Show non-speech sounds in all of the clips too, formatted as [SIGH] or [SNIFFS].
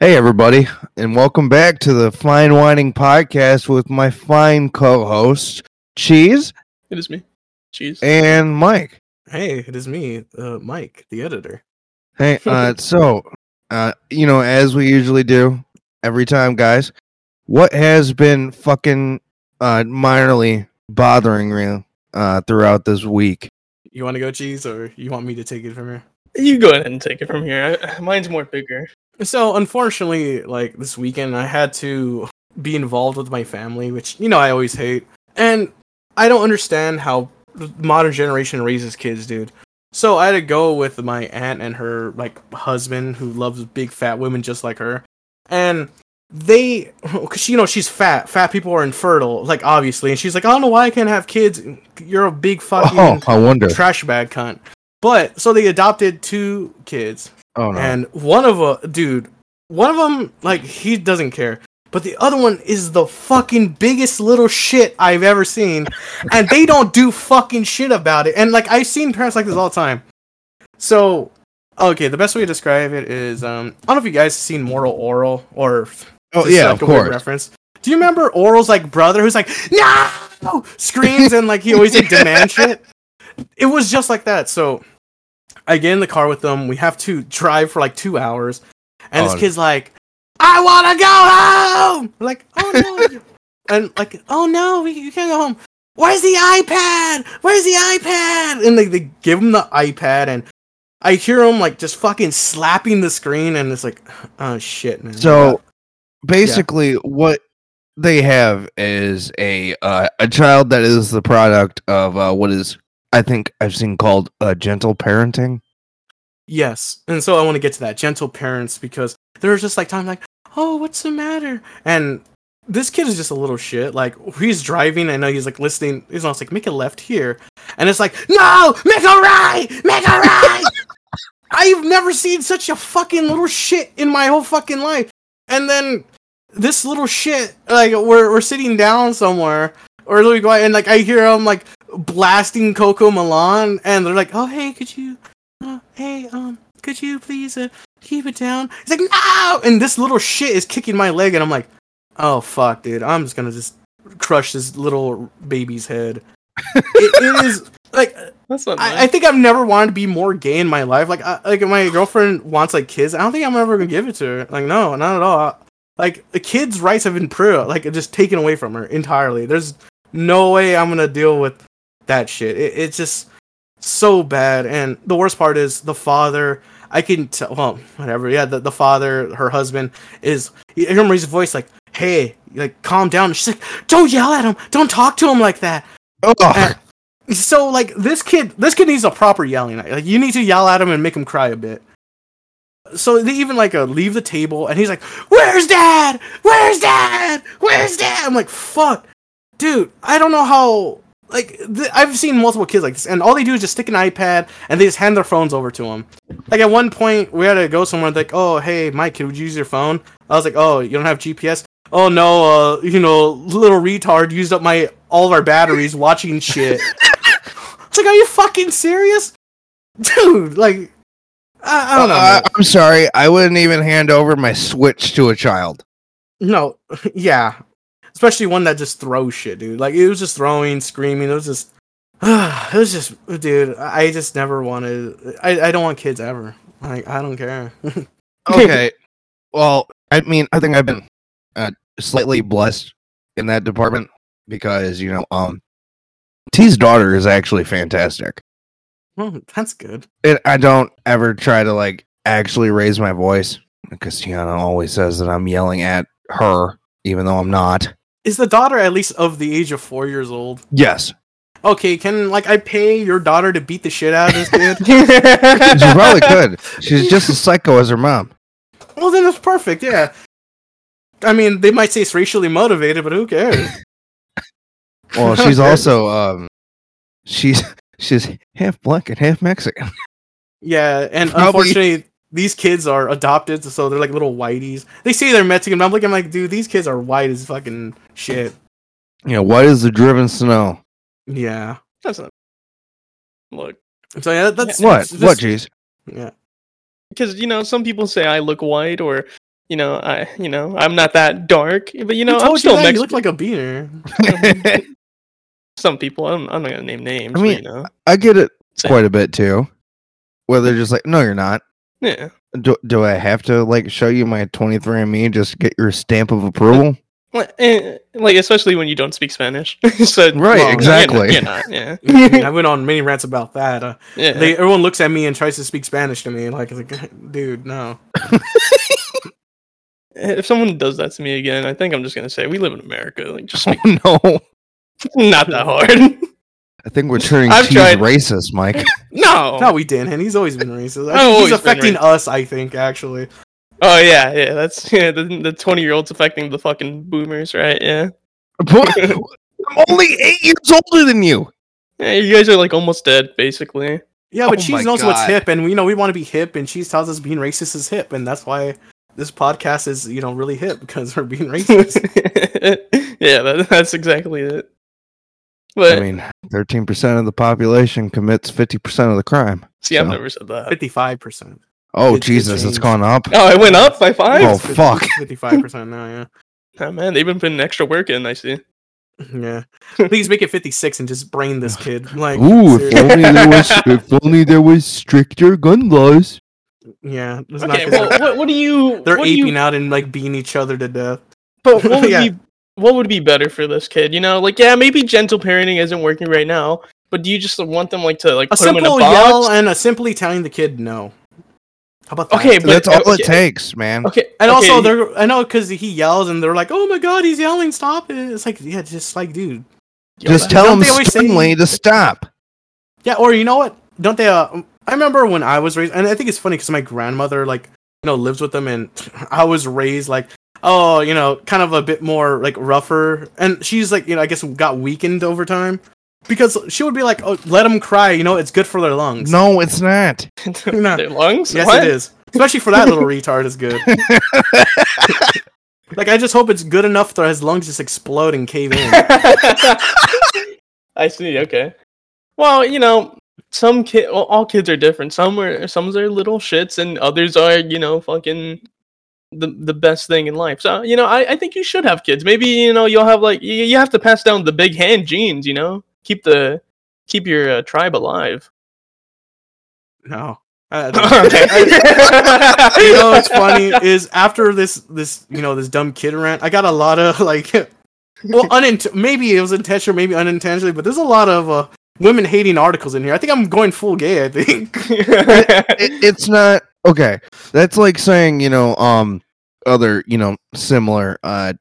Hey, everybody, and welcome back to the Fine Whining Podcast with my fine co host, Cheese It is me. Cheese. and Mike. Hey, it is me, uh, Mike, the editor. Hey, [LAUGHS] uh, so, uh, you know, as we usually do every time, guys, what has been fucking uh, minorly bothering you uh, throughout this week? You want to go, cheese, or you want me to take it from here? You go ahead and take it from here. I, mine's more bigger. So, unfortunately, like this weekend, I had to be involved with my family, which you know I always hate, and I don't understand how the modern generation raises kids, dude. So I had to go with my aunt and her like husband, who loves big fat women just like her, and they, [LAUGHS] cause you know she's fat. Fat people are infertile, like obviously, and she's like, I don't know why I can't have kids. You're a big fucking Oh, I wonder. trash bag cunt. But so they adopted two kids, Oh, no. and one of a dude, one of them like he doesn't care, but the other one is the fucking biggest little shit I've ever seen, [LAUGHS] and they don't do fucking shit about it. And like I've seen parents like this all the time. So okay, the best way to describe it is um I don't know if you guys have seen Moral Orel or oh, yeah, like, of course. reference. Do you remember Orel's like brother who's like no screams and like he always like [LAUGHS] demand shit? It was just like that. So I get in the car with them. We have to drive for like two hours, and Oh. this kid's like, "I want to go home." We're like, "Oh no!" [LAUGHS] and like, "Oh no, we, you can't go home." Where's the iPad? Where's the iPad? And they, they give him the iPad, and I hear him like just fucking slapping the screen, and it's like, [SIGHS] oh shit, man. So basically, what they have is a uh, a child that is the product of uh, what is I think I've seen called uh, gentle parenting. Yes, and so I want to get to that gentle parents because there's just like time like, oh, what's the matter? And this kid is just a little shit. Like he's driving, I know he's like listening. He's almost like make a left here, and it's like, no, make a right, make a right. [LAUGHS] I've never seen such a fucking little shit in my whole fucking life. And then this little shit, like we're we're sitting down somewhere, or we go and like I hear him like blasting Cocomelon, and they're like, oh hey, could you? uh, hey, um, could you please uh, keep it down? He's like, no! And this little shit is kicking my leg, and I'm like, oh fuck, dude, I'm just gonna just crush this little baby's head. it, it [LAUGHS] is like That's not I, I think I've never wanted to be more gay in my life. Like, I, like my girlfriend wants like kids. I don't think I'm ever gonna give it to her. Like, no, not at all. Like, the kids' rights have been pro like just taken away from her entirely. There's no way I'm gonna deal with that shit. It, it's just so bad. And the worst part is the father. I can tell. Well, whatever. Yeah, the, the father, her husband, is. You hear his voice like, "Hey, like, calm down." And she's like, "Don't yell at him. Don't talk to him like that." Oh, so like this kid this kid needs a proper yelling like you need to yell at him and make him cry a bit so they even like uh, leave the table and he's like where's dad where's dad where's dad i'm like fuck dude i don't know how like th- i've seen multiple kids like this and all they do is just stick an ipad and they just hand their phones over to them like at one point we had to go somewhere like oh hey mike could you use your phone i was like oh you don't have gps oh no uh you know little retard used up my all of our batteries watching shit [LAUGHS] it's like are you fucking serious dude like i, I don't know Uh. I'm sorry. I wouldn't even hand over my Switch to a child. no [LAUGHS] yeah especially one that just throws shit dude like it was just throwing screaming it was just [SIGHS] it was just dude i just never wanted i, I don't want kids ever like i don't care [LAUGHS] Okay. well, I mean, I think I've been uh, slightly blessed in that department because you know, um, T's daughter is actually fantastic. Well, that's good And I don't ever try to like actually raise my voice because Tiana always says that I'm yelling at her, even though I'm not. Is the daughter at least of the age of four years old Yes, okay can like i pay your daughter to beat the shit out of this kid [LAUGHS] she probably could. She's just as psycho as her mom. well then it's perfect yeah i mean they might say it's racially motivated but who cares [LAUGHS] Well, [LAUGHS] she's also um, she's she's half black and half Mexican. Yeah, and Probably- unfortunately, these kids are adopted, so they're like little whiteys. They say they're Mexican, but I'm looking like, dude, these kids are white as fucking shit. Yeah, white as the driven snow? Yeah. That's not. Look, So yeah, that's What? it's What, jeez? Yeah. because you know some people say I look white or you know, I you know I'm not that dark, but you know I'm told still you that? You Mexican. look like a beaner. [LAUGHS] Some people, I'm, I'm not gonna name names. I but, mean, you know, I get it quite a bit too. Where they're just like, no, you're not. Yeah. Do, do I have to like show you my 23andMe just to get your stamp of approval? Like, eh, especially when you don't speak Spanish. [LAUGHS] so, Right, Well, yeah, exactly. You're not, you're [LAUGHS] I went on many rants about that. Uh, yeah. they, everyone looks at me and tries to speak Spanish to me. Like, like [LAUGHS] dude, no. if someone does that to me again, I think I'm just gonna say we live in America. Like, just speak. Oh no. not that hard. I think we're turning I've cheese tried- racist, Mike. [LAUGHS] no. No, we didn't. And he's always been racist. I've always affecting racist. us, I think, actually. Oh yeah, yeah. That's [LAUGHS] yeah. The the twenty year olds affecting the fucking boomers, right? Yeah. [LAUGHS] I'm only eight years older than you. Yeah, you guys are like almost dead, basically. Yeah, but Oh Cheese my knows what's hip, and we know we want to be hip, and Cheese tells us being racist is hip, and that's why this podcast is, you know, really hip because we're being racist. yeah, that, that's exactly it. But I mean, 13% of the population commits 50% of the crime. see, I've never said that. Fifty-five percent. Oh, It- it Jesus, it's changed. gone up. Oh, it went up by five. Oh, fuck. Fifty-five percent now. Yeah. [LAUGHS] Oh, man, they've been putting extra work in. I see. Yeah. [LAUGHS] Please make it 56 and just brain this kid. [SIGHS] Like, Ooh, if only there was [LAUGHS] if only there was stricter gun laws. yeah. It's not well, they're, what, what do you? they're aping you, out and like beating each other to death. But what would Yeah. be what would be better for this kid? You know, like yeah, maybe gentle parenting isn't working right now. But do you just want them like to like A put them in a simple box? yell and a simply telling the kid no. How about that? Okay, but That's all okay, it takes, man. Okay, and okay, also, they're I know because he yells and they're like, "Oh my god, he's yelling! Stop it!" It's like, yeah, just like, dude, Just yell tell Don't him they always say- sternly to stop. yeah. Or you know what? Don't they? Uh, I remember when I was raised, and I think it's funny because my grandmother, like, you know, lives with them, and [SNIFFS] I was raised like, oh, you know, kind of a bit more like rougher, and she's like, you know, I guess got weakened over time because she would be like, oh, let them cry, you know, it's good for their lungs. No, it's not. [LAUGHS] [LAUGHS] No. their lungs. Yes, What? it is. Especially for that little retard, is good. [LAUGHS] Like, I just hope it's good enough that his lungs just explode and cave in. I see. Okay. Well, you know, some kid, well, all kids are different. Some are, some are little shits, and others are, you know, fucking the the best thing in life. So, you know, I, I think you should have kids. Maybe you know you'll have like you, you have to pass down the big hand genes. You know, keep the keep your uh, tribe alive. No. Uh, [LAUGHS] [LAUGHS] you know what's funny is after this this you know this dumb kid rant, I got a lot of [LAUGHS] like, well, unint- maybe it was intentional, maybe unintentionally, but there's a lot of uh, women hating articles in here. I think I'm going full gay. I think. It, it's not okay. That's like saying, you know, um, other, you know, similar uh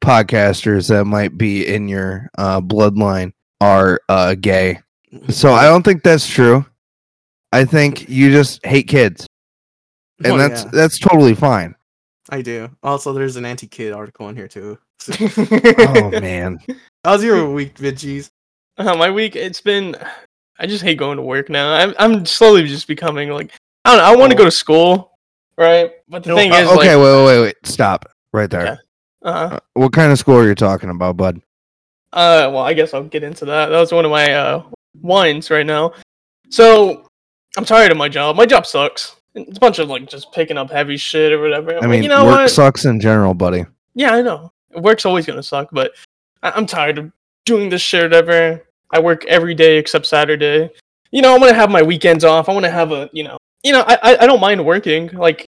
podcasters that might be in your uh bloodline are uh gay. So I don't think that's true. I think you just hate kids. And Well, that's yeah, that's totally fine. I do. Also, there's an anti-kid article in here too. [LAUGHS] Oh [LAUGHS] man. How's your week, Vidgees? Uh, my week, it's been. I just hate going to work now. I'm I'm slowly just becoming like I don't know. I want to go to school, right? But the thing Uh, is, okay, like, wait, wait, wait, wait. Stop right there. Okay. uh, Uh, what kind of school are you talking about, bud? uh, well, I guess I'll get into that. That was one of my uh whines right now. So I'm tired of my job. My job sucks. It's a bunch of like just picking up heavy shit or whatever. I But mean, you know work what? sucks in general, buddy. Yeah, I know. Work's always gonna suck, but I- I'm tired of doing this shit. Whatever. I work every day except Saturday. You know, I want to have my weekends off. I want to have a, you know, you know, I, I don't mind working like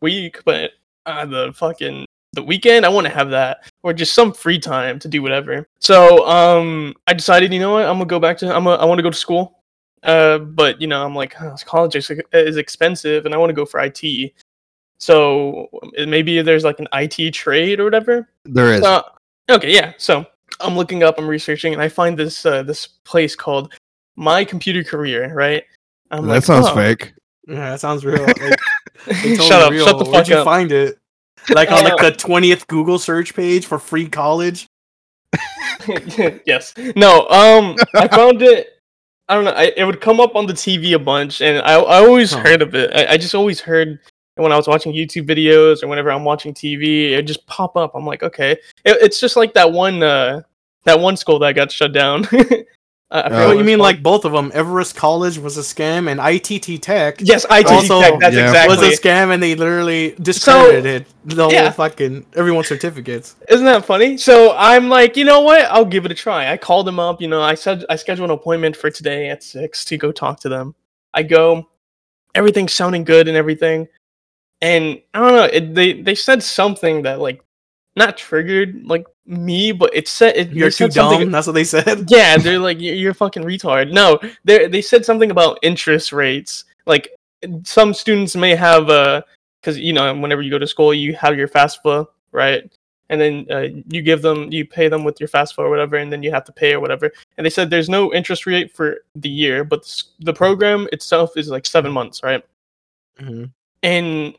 week, but uh, the fucking the weekend, I want to have that or just some free time to do whatever. So, um, I decided, you know what, I'm gonna go back to, I'm gonna, I want to go to school. Uh, but you know, I'm like, oh, college is, is expensive, and I want to go for IT. So maybe there's like an IT trade or whatever. There is. Uh, okay, yeah. So I'm looking up, I'm researching, and I find this uh, this place called My Computer Career. Right? I'm that like, sounds oh. fake. Yeah, that sounds real. Like, [LAUGHS] totally shut up! real. Shut the fuck up. Where'd fuck you find it? [LAUGHS] Like on like the twentieth Google search page for free college. [LAUGHS] yes. No. Um. I found it. I don't know. I, it would come up on the TV a bunch, and I I always Huh. heard of it. I, I just always heard when I was watching YouTube videos or whenever I'm watching TV, it just pop up. I'm like, okay. It, it's just like that one uh that one school that got shut down. Uh, I, I Oh, Oh, what you mean called. like both of them? Everest College was a scam, and ITT Tech yes, ITT Also- Tech. That's Yeah. exactly. was a scam, and they literally discredited the whole yeah. fucking everyone's certificates. Isn't that funny? So I'm like, you know what? I'll give it a try. I called them up. You know, I said I scheduled an appointment for today at six to go talk to them. I go, everything's sounding good and everything, and I don't know. It, they they said something that like not triggered like me, but it said it, You're too dumb. That's what they said. [LAUGHS] yeah, they're like you're, you're fucking retard. No, they they said something about interest rates. Like some students may have uh because you know whenever you go to school you have your FAFSA right, and then uh, you give them you pay them with your FAFSA or whatever, and then you have to pay or whatever. And they said there's no interest rate for the year, but s- the program itself is like seven months, right? Mhm. and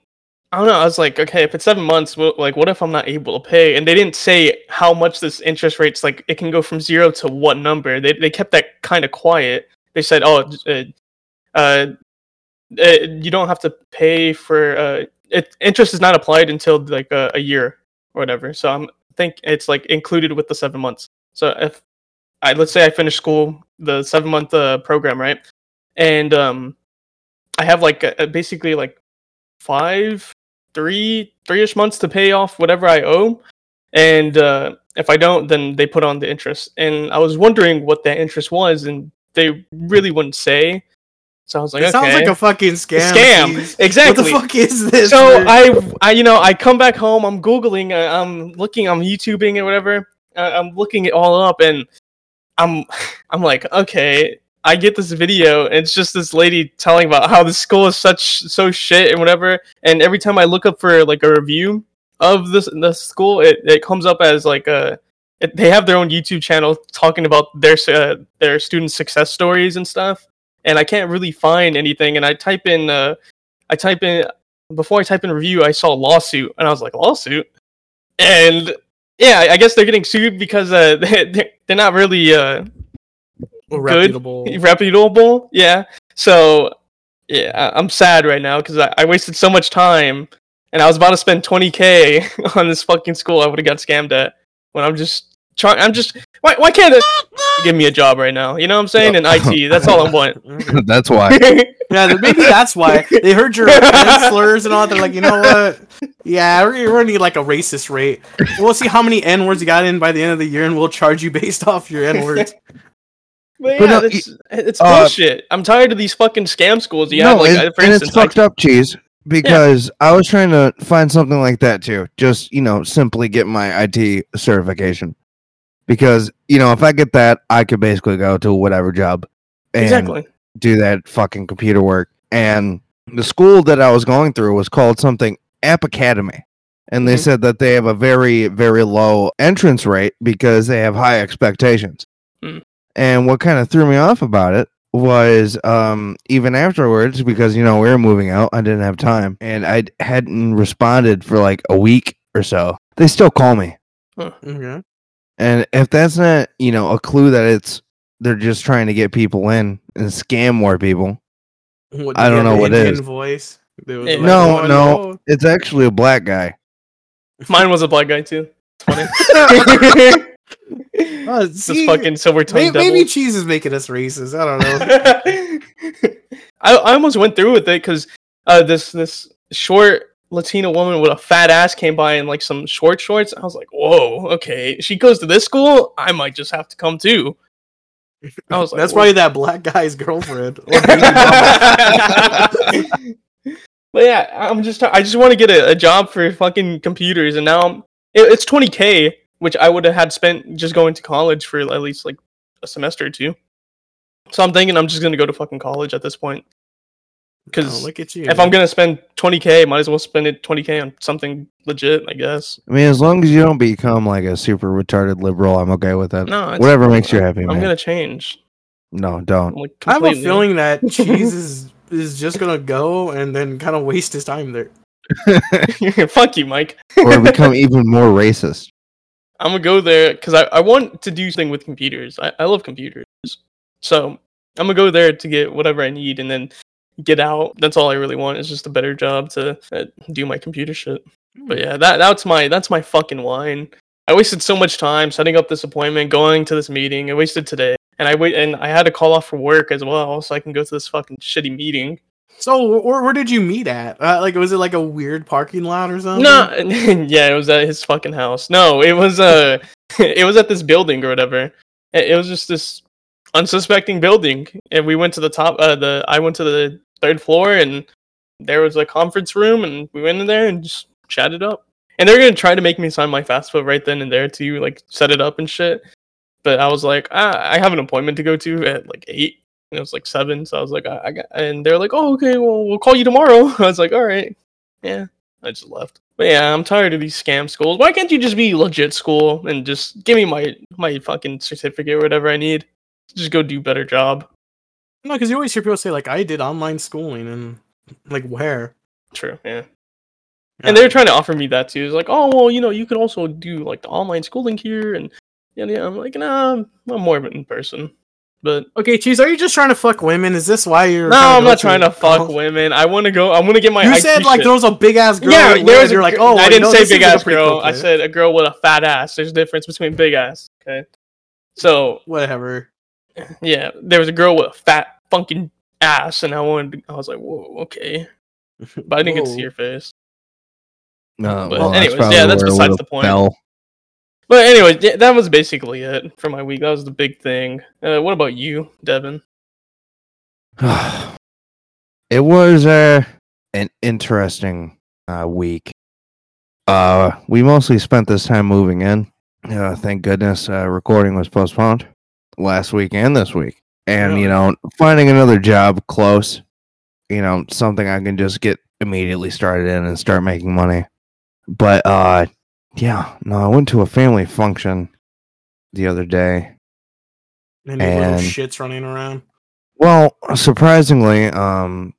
I don't know. I was like, okay, if it's seven months, well, like, what if I'm not able to pay? And they didn't say how much this interest rate's like. It can go from zero to what number. They they kept that kind of quiet. They said, oh, uh, uh, uh, you don't have to pay for uh, it. Interest is not applied until like a, a year or whatever. So I'm think it's like included with the seven months. So if I let's say I finish school, the seven month uh, program, right, and um, I have like a basically like five, three, three-ish months to pay off whatever I owe, and uh, if I don't, then they put on the interest. And I was wondering what that interest was, and they really wouldn't say. So I was like, it okay, sounds like a fucking scam. scam. jeez. Exactly. What the fuck is this? So dude? I, I, you know, I come back home. I'm googling. uh, I'm looking. I'm YouTubing and whatever. Uh, I'm looking it all up, and I'm, [SIGHS] I'm like, okay. I get this video. And it's just this lady telling about how the school is such so shit and whatever. And every time I look up for like a review of this the school, it, it comes up as like a. It, they have their own YouTube channel talking about their uh, their student success stories and stuff. And I can't really find anything. And I type in, uh, I type in before I type in review, I saw lawsuit, and I was like, lawsuit, and yeah, I guess they're getting sued because uh, [LAUGHS] they, they're not really uh, Or good. [LAUGHS] reputable. reputable. Yeah, so yeah, I- I'm sad right now because I, I wasted so much time, and I was about to spend 20k [LAUGHS] on this fucking school I would have got scammed at. When I'm just trying, I'm just why why can't they [LAUGHS] give me a job right now? You know what I'm saying? In IT, that's all I want. That's why. Yeah, maybe that's why they heard your slurs and all. They're like, you know what? Yeah, we're, we're gonna need like a racist rate. We'll see how many N words you got in by the end of the year, and we'll charge you based off your N words. But But yeah, no, it's, it's uh, bullshit. I'm tired of these fucking scam schools. You no, have like, and, for and instance, it's fucked up, cheese. Because I was trying to find something like that too. Just you know, simply get my IT certification. Because you know, if I get that, I could basically go to whatever job and exactly. do that fucking computer work. And the school that I was going through was called something App Academy. And they Mhm. said that they have a very, very low entrance rate because they have high expectations. And what kind of threw me off about it was um, even afterwards, because, you know, we were moving out, I didn't have time. And I hadn't responded for like a week or so. They still call me. Okay. And if that's not, you know, a clue that it's they're just trying to get people in and scam more people, What, I do don't know an what Indian is. voice. They was Eh, like, No, "Oh, no. it's actually a black guy. Mine was a black guy too. It's funny. [LAUGHS] [LAUGHS] Uh, This see, fucking silver tongue Maybe, maybe cheese is making us racist. I don't know. [LAUGHS] I, I almost went through with it because uh, this this short Latina woman with a fat ass came by in like some short shorts. I was like, whoa, okay. She goes to this school. I might just have to come too. I was [LAUGHS] like, That's whoa. probably that black guy's girlfriend. [LAUGHS] Or baby mama. but yeah, I'm just I just want to get a, a job for fucking computers, and now I'm, it, it's 20k, which I would have had spent just going to college for at least like a semester or two. So I'm thinking I'm just gonna go to fucking college at this point. Because Oh, look at you. if I'm gonna spend 20k, might as well spend it 20k on something legit, I guess. I mean, as long as you don't become like a super retarded liberal, I'm okay with that. No, it's- Whatever makes you happy, I'm man. gonna change. No, don't. like I have a feeling that [LAUGHS] cheese is is just gonna go and then kind of waste his time there. [LAUGHS] [LAUGHS] Fuck you, Mike. or become even more racist. I'm gonna go there because I, I want to do something with computers. I, I love computers. So I'm gonna go there to get whatever I need and then get out. That's all I really want is just a better job to uh, do my computer shit. But yeah, that that's my that's my fucking whine. I wasted so much time setting up this appointment, going to this meeting. I wasted today, and I wait, and I had to call off for work as well, so I can go to this fucking shitty meeting. So where, where did you meet at? Uh, like, was it like a weird parking lot or something? No, [LAUGHS] yeah, it was at his fucking house. No, it was uh, [LAUGHS] it was at this building or whatever. It, was just this unsuspecting building, and we went to the top. Uh, the I went to the third floor, and there was a conference room, and we went in there and just chatted up. And they're gonna try to make me sign my fast FAFSA right then and there to like set it up and shit. But I was like, ah, I have an appointment to go to at like eight. And it was like seven, so I was like, I, I got, and they're like, oh, okay, well, we'll call you tomorrow. [LAUGHS] I was like, all right, yeah. I just left. But yeah, I'm tired of these scam schools. Why can't you just be legit school and just give me my my fucking certificate or whatever I need? Just go do a better job. No, because you always hear people say like, I did online schooling, and like where? True, yeah. And they were trying to offer me that too. It's like, oh well, you know, you could also do like the online schooling here, and yeah, yeah. I'm like, nah, I'm more of an in person. But Okay, cheese. Are you just trying to fuck women? Is this why you're? no, trying I'm go not trying to fuck Oh. women. I want to go. I want to get my. You IQ said like shit. there was a big ass girl. yeah, with there was. a You're like, oh, I didn't know, say big seems like a ass pretty girl. cool I said a girl with a fat ass. There's a difference between big ass. Okay, so whatever. yeah, there was a girl with a fat fucking ass, and I wanted. To, I was like, whoa, okay, but I didn't get to see Whoa. her face. No, But well, anyways, probably yeah, that's besides the point. fell. But anyway, yeah, that was basically it for my week. That was the big thing. Uh, what about you, Devin? [SIGHS] it was uh, an interesting uh, week. Uh, we mostly spent this time moving in. Uh, thank goodness uh, recording was postponed last week and this week. And, you know, finding another job close, you know, something I can just get immediately started in and start making money. But, uh, yeah, no, I went to a family function the other day. Any little And- shits running around. Well, surprisingly, um,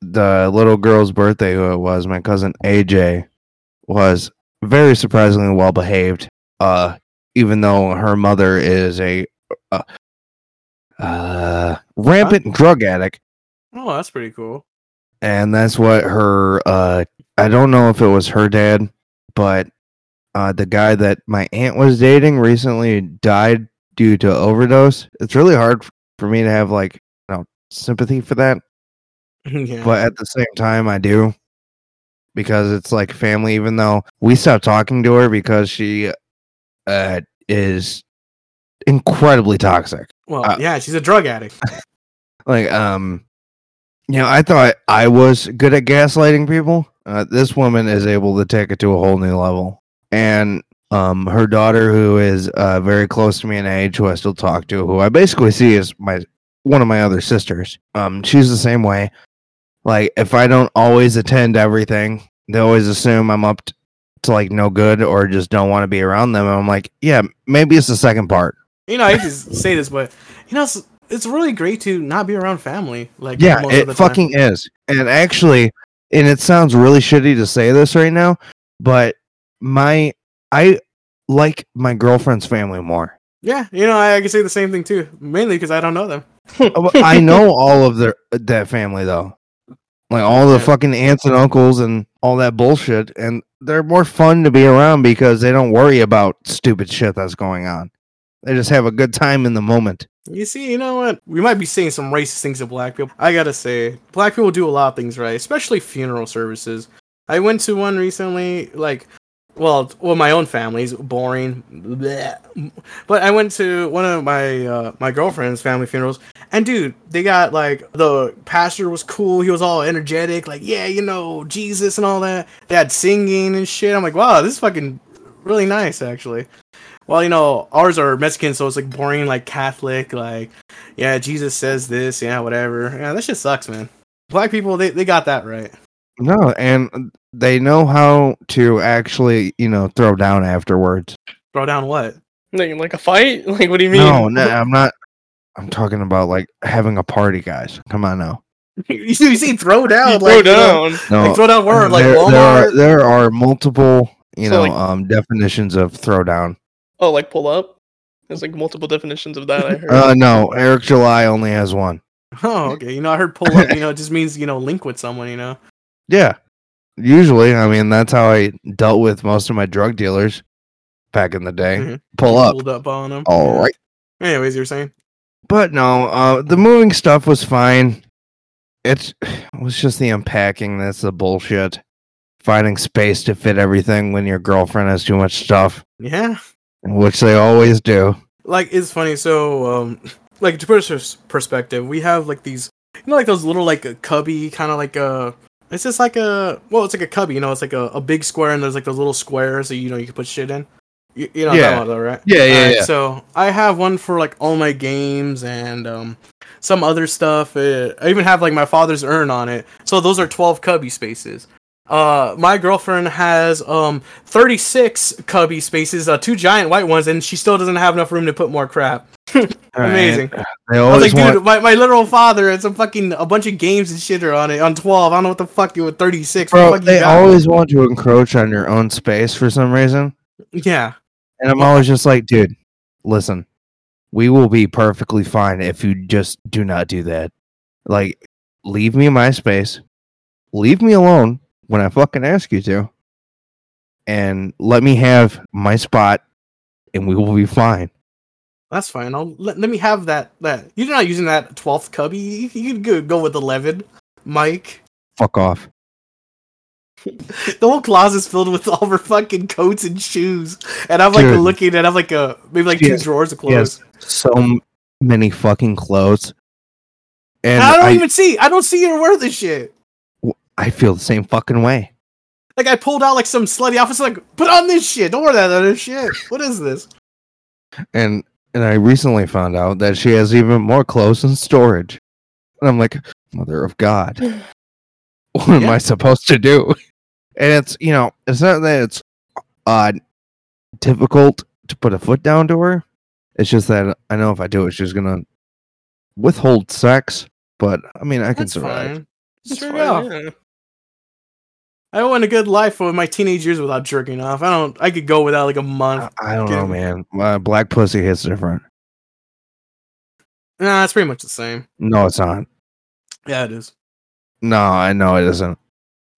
the little girl's birthday, who it was, my cousin AJ, was very surprisingly well behaved. Uh, even though her mother is a uh, uh, rampant drug addict, Oh, that's pretty cool. and that's what her. Uh, I don't know if it was her dad, but uh, the guy that my aunt was dating recently died due to overdose. It's really hard for me to have like you know sympathy for that. [LAUGHS] yeah. but at the same time i do because it's like family even though we stopped talking to her because she uh is incredibly toxic well, uh, yeah, she's a drug addict. [LAUGHS] like um you know i thought i was good at gaslighting people uh, this woman is able to take it to a whole new level and um her daughter who is uh very close to me in age who i still talk to who i basically see as my one of my other sisters um she's the same way like if i don't always attend everything they always assume i'm up to like no good or just don't want to be around them and i'm like yeah maybe it's the second part You know, I hate say this, but you know, it's, it's really great to not be around family. Like, Yeah, it of the time. fucking is. And actually, and it sounds really shitty to say this right now, but my I like my girlfriend's family more. Yeah, you know, I, I can say the same thing too. Mainly because I don't know them. Uh, I know [LAUGHS] all of their that family though. Like all the fucking aunts and uncles and all that bullshit and they're more fun to be around because they don't worry about stupid shit that's going on. They just have a good time in the moment. You see, you know what? We might be saying some racist things to black people. I gotta say, black people do a lot of things right, especially funeral services. I went to one recently, like, well, well, my own family's boring, bleh. but I went to one of my uh, my girlfriend's family funerals, and dude, they got like the pastor was cool. He was all energetic, like, yeah, you know, Jesus and all that. They had singing and shit. I'm like, wow, this is fucking really nice, actually. Well, you know, ours are Mexican, so it's like boring, like Catholic, like, yeah, Jesus says this, yeah, whatever. Yeah, that shit sucks, man. Black people, they, they got that right. No, and they know how to actually, you know, throw down afterwards. Throw down what? Like, like a fight? [LAUGHS] Like, what do you mean? No, no, I'm not. I'm talking about like having a party, guys. Come on now. [LAUGHS] you see, throw down, You like, throw you know, down. No, like throw down where, like there, there are there are multiple, you So, know, like- um, definitions of throw down. Oh, like pull up? There's like multiple definitions of that. I heard. Uh, no, Eric July only has one. Oh, okay. You know, I heard pull up. You know, it just means you know link with someone. You know. Yeah, usually, I mean, that's how I dealt with most of my drug dealers. back in the day. Mhm. Pull up. Pulled up on him. All right. Anyways, you were saying? But no, uh, the moving stuff was fine. It's, it [SIGHS] was just the unpacking that's the bullshit. Finding space to fit everything when your girlfriend has too much stuff, Yeah. which they always do. Like it's funny. So, um, like to put it perspective, we have like these, you know, like those little like a cubby kind of like a. It's just like a well, it's like a cubby. You know, it's like a, a big square, and there's like those little squares that you know you can put shit in. You, you know Yeah. that one though, right? Yeah, yeah, yeah. So I have one for like all my games and um, some other stuff. Uh, I even have like my father's urn on it. So those are twelve cubby spaces. Uh, my girlfriend has um 36 cubby spaces, uh, two giant white ones, and she still doesn't have enough room to put more crap. [LAUGHS] Amazing. They I was always like, want. dude, my, my literal father had some fucking a bunch of games and shit are on it on 12. I don't know what the fuck you with 36. What Bro, the they always want to encroach on your own space for some reason. yeah. And I'm always just like, dude, listen, we will be perfectly fine if you just do not do that. Like, leave me my space, leave me alone when I fucking ask you to, and let me have my spot, and we will be fine. That's fine. I'll let, let me have that. That you're not using that 12th cubby. You, you could go, go with 11, Mike. Fuck off. [LAUGHS] The whole closet's filled with all her fucking coats and shoes, and I'm like Dude. looking at. I'm like a maybe like two Yes. drawers of clothes. So many fucking clothes. And And I don't I, even see. I don't see her wear this shit. I feel the same fucking way. Like I pulled out like some slutty outfits. Like put on this shit. Don't wear that other shit. What is this? and and I recently found out that she has even more clothes in storage. And I'm like, Mother of God, [SIGHS] [LAUGHS] what am Yeah. I supposed to do? And it's you know, it's not that it's uh difficult to put a foot down to her. It's just that I know if I do it, she's gonna withhold sex. But I mean, I can That's survive. fine. It's Sure fine, yeah. I went a good life with my teenage years without jerking off. I don't. I could go without like a month. I, I don't know, man. My black pussy hits different. Nah, it's pretty much the same. No, it's not. Yeah, it is. No, I know it isn't.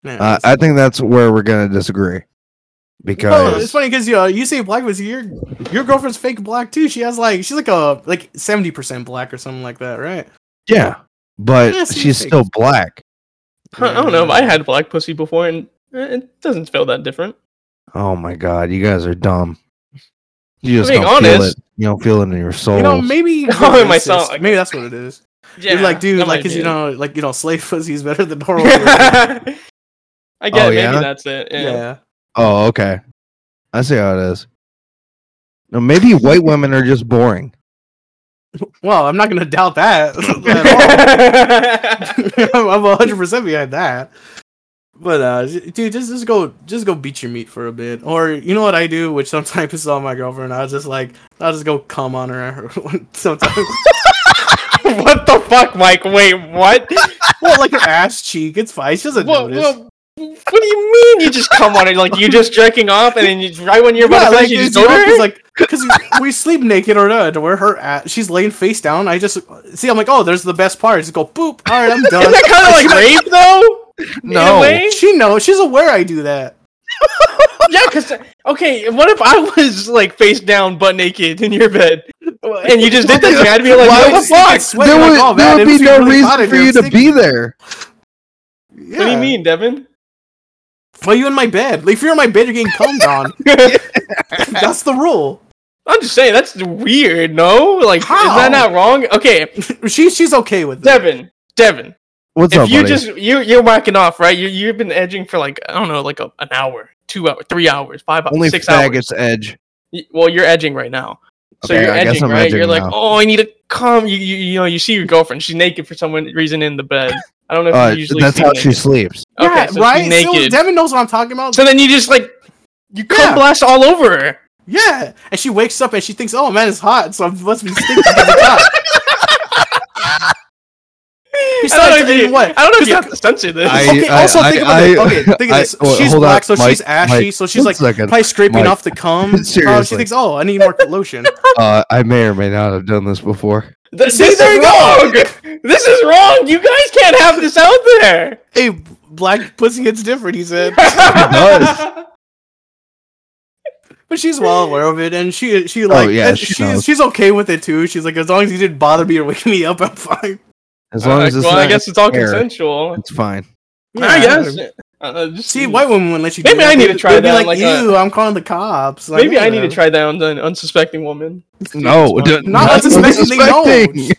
Yeah, it Uh, is. I think that's where we're gonna disagree. Because Well, it's funny because you, uh, you say black was your your girlfriend's fake black too. She has like she's like a like seventy percent black or something like that, right? Yeah, but Yeah, she's fake. still black. I don't know. I had black pussy before, and eh, it doesn't feel that different. Oh my god, you guys are dumb. You just Being don't feel honest. it. You don't feel it in your soul. You know, maybe Oh, you're in my racist. like- Maybe that's what it is. Yeah, You're like, dude, that like, cause be you know, like you know, slave pussy is better than [LAUGHS] normal. I get Oh, it, maybe that's it. Yeah. yeah. oh, okay. I see how it is. No, maybe white women are just boring. Well, I'm not gonna doubt that [LAUGHS] [LAUGHS] at all. [LAUGHS] I'm 100 percent behind that. But uh, dude, just just go, just go beat your meat for a bit, or you know what I do, which sometimes pisses off my girlfriend. I'll just like, I'll just go cum on her sometimes. what the fuck, Mike? Wait, what? well, like her ass cheek, it's fine. She doesn't what, notice. what, what do you mean you just come on it? Like you're just jerking off, and then you, right when you're about yeah, to like, you it's, just go you know, to 'cause, her? like, because we sleep naked or not, where her at, she's laying face down. I just see, I'm like, oh, there's the best part. Just go boop. All right, I'm done. Isn't that kind of [LAUGHS] like rape though? No. She knows. She's aware I do that. [LAUGHS] Yeah, because okay, what if I was like face down, butt naked in your bed, and you just did that? I'd be like, Why what would the fuck? get sweaty? there like, would, oh, there man, would be no really reason for you to be there. Yeah. What do you mean, Devin? Why are you in my bed? Like, if you're in my bed, you're getting combed on. [LAUGHS] That's the rule. I'm just saying that's weird. No, like is How? that not wrong? Okay, [LAUGHS] She she's okay with it. Devin, Devin, What's if up, you buddy? just you you're whacking off, right? You you've been edging for like I don't know, like a, an hour, two hours, three hours, five hours, Only six hours. faggots edge. Well, you're edging right now. So Okay, you're I guess edging, I'm right? edging you're like, oh, I need to come. You, you you know, you see your girlfriend. She's naked for some reason in the bed. I don't know if Uh, you usually that's how naked. she sleeps. Okay, yeah, so right. naked. So Devin knows what I'm talking about. So then you just like you come Yeah. blast all over her. yeah, and she wakes up and she thinks, "Oh man, it's hot." So I must be stinky. because it's hot. I Besides, don't know if you, what? I don't know if 'Cause you that- have to censor this. I- okay, also think about it. Okay, think of this. well, she's black, so she's ashy, Mike, so she's like second. probably scraping Mike. off the cum. [LAUGHS] Uh, she thinks, "Oh, I need more lotion." [LAUGHS] Uh, I may or may not have done this before. Th- See, this there is you go. wrong. [LAUGHS] This is wrong. You guys can't have this out there. hey, black pussy hits different. He said. [LAUGHS] does. But she's well aware of it, and she she like Oh, yeah, she she's knows. she's okay with it too. She's like, as long as you didn't bother me or wake me up, I'm fine. As long Uh, as it's well, I guess it's all air, consensual. it's fine. I guess. Uh, just See, white women wouldn't let you. do Maybe that. I need to try they'd be Like, like, ew, uh, I'm calling the cops. Like, Maybe I need to try that on an unsuspecting woman. No, It's d- Not unsuspecting, they unsuspecting.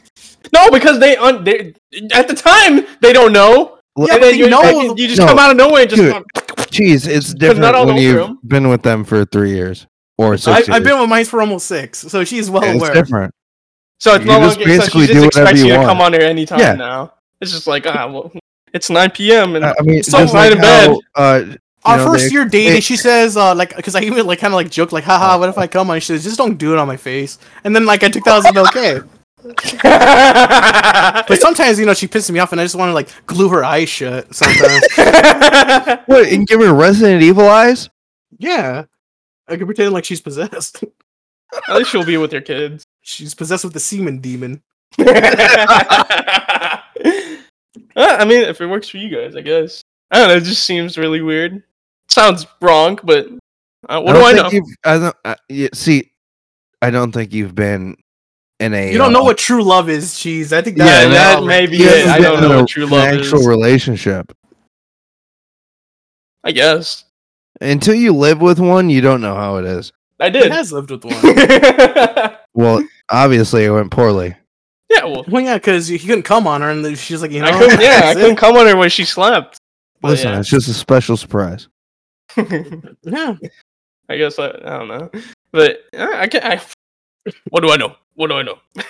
No, because they, un- they at the time they don't know. Yeah, and then they you, know- and you just No. come out of nowhere and just. Dude, Jeez, it's different when you've him. been with them for three years or six I, years. I've been with mice for almost six, so she's well it's aware. It's different. So it's You no just longer. So basically she do just whatever expects you you to want. come on her anytime Yeah. now. It's just like ah, well, it's 9 p.m. and I I mean, So right like in bed. uh, Our know, first they- year dating, they- she says, uh, like, because I even like kind of like joke, like, haha, what if I come on? She says, just don't do it on my face. And then like I took that as an [LAUGHS] okay. But sometimes, you know, she pisses me off, and I just want to like glue her eyes shut. Sometimes, [LAUGHS] What? And give her Resident Evil eyes? yeah, I can pretend like she's possessed. At least she'll be with your kids. she's possessed with the semen demon. [LAUGHS] Uh, I mean, if it works for you guys, I guess. I don't know. It just seems really weird. Sounds wrong, but uh, what do don't I know? you've- I don't. I, yeah, see, I don't think you've been in a. You don't know uh, what true love is, cheese. I think that, Yeah, Yeah, that that may be it. I don't know a- what true an love actual is. Actual relationship. I guess Until you live with one, you don't know how it is. I He did. has lived with [LAUGHS] one. Well, obviously, it went poorly. Well, well, yeah, because he couldn't come on her, and she's like, you know, I couldn't. Yeah, I couldn't come on her when she slept. But Listen, yeah. it's just a special surprise. it. [LAUGHS] yeah. I guess I, I don't know, but uh, I can. I, [LAUGHS] what do I know? What do I know? [LAUGHS]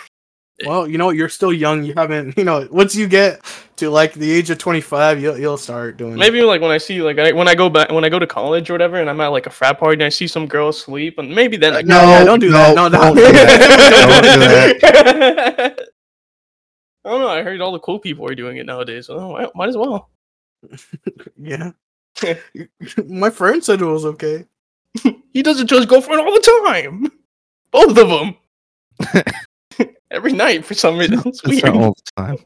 Well, you know, you're still young. You haven't, you know, once you get to like the age of 25, you'll you'll start doing. Maybe like when I see like I, when I go back when I go to college or whatever, and I'm at like a frat party and I see some girl asleep, and maybe then I No, yeah, don't do that. No, don't don't do do that. Don't do that. I don't know. I heard all the cool people are doing it nowadays. So oh, might, might as well. [LAUGHS] Yeah. [LAUGHS] My friend said it was okay. [LAUGHS] He doesn't just go for it all the time. Both of them. Every night for some reason. It's It's weird. not all the time.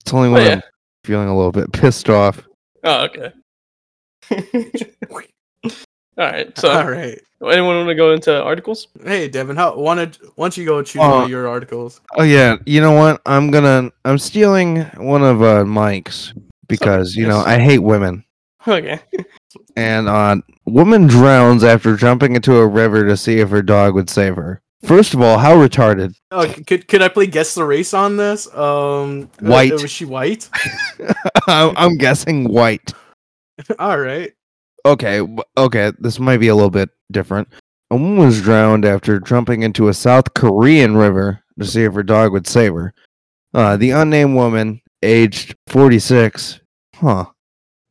it's only when Oh, yeah. I'm feeling a little bit pissed off. Oh, okay. All right. So, [LAUGHS] All right. anyone want to go into articles? Hey, Devin, how wanted once you go choose Uh, one of your articles. Oh yeah, you know what? I'm gonna I'm stealing one of uh Mike's because you know. I hate women. Okay. And uh woman drowns after jumping into a river to see if her dog would save her. First of all, how retarded. Oh, could could I play guess the race on this? Um, uh, White. was she white? [LAUGHS] I'm I'm guessing white. [LAUGHS] All right. Okay, okay, this might be a little bit different. A woman was drowned after jumping into a South Korean river to see if her dog would save her. Uh, the unnamed woman, aged 46, huh,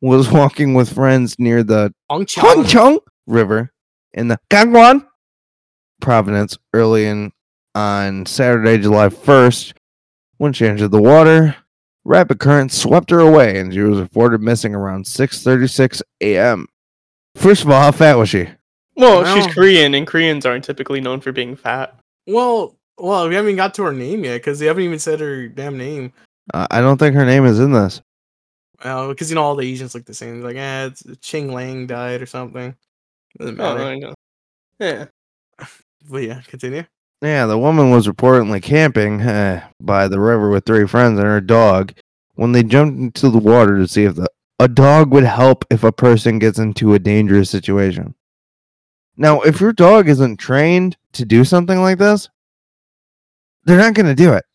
was [LAUGHS] walking with friends near the Hongcheon. River in the Gangwon province early in on Saturday, July 1st. When she entered the water, rapid currents swept her away and she was reported missing around 6:36 a.m. First of all, how fat was she? Well, Well- she's Korean, and Koreans aren't typically known for being fat. Well, well, we haven't even got to her name yet because they haven't even said her damn name. Uh, I don't think her name is in this. Uh, because you know all the Asians look the same. Like, eh, it's Ching Lang died or something. Doesn't Oh, matter. I know. Yeah. [LAUGHS] But yeah, continue. Yeah, the woman was reportedly camping eh, by the river with three friends and her dog when they jumped into the water to see if the a dog would help if a person gets into a dangerous situation. Now, if your dog isn't trained to do something like this, they're not going to do it.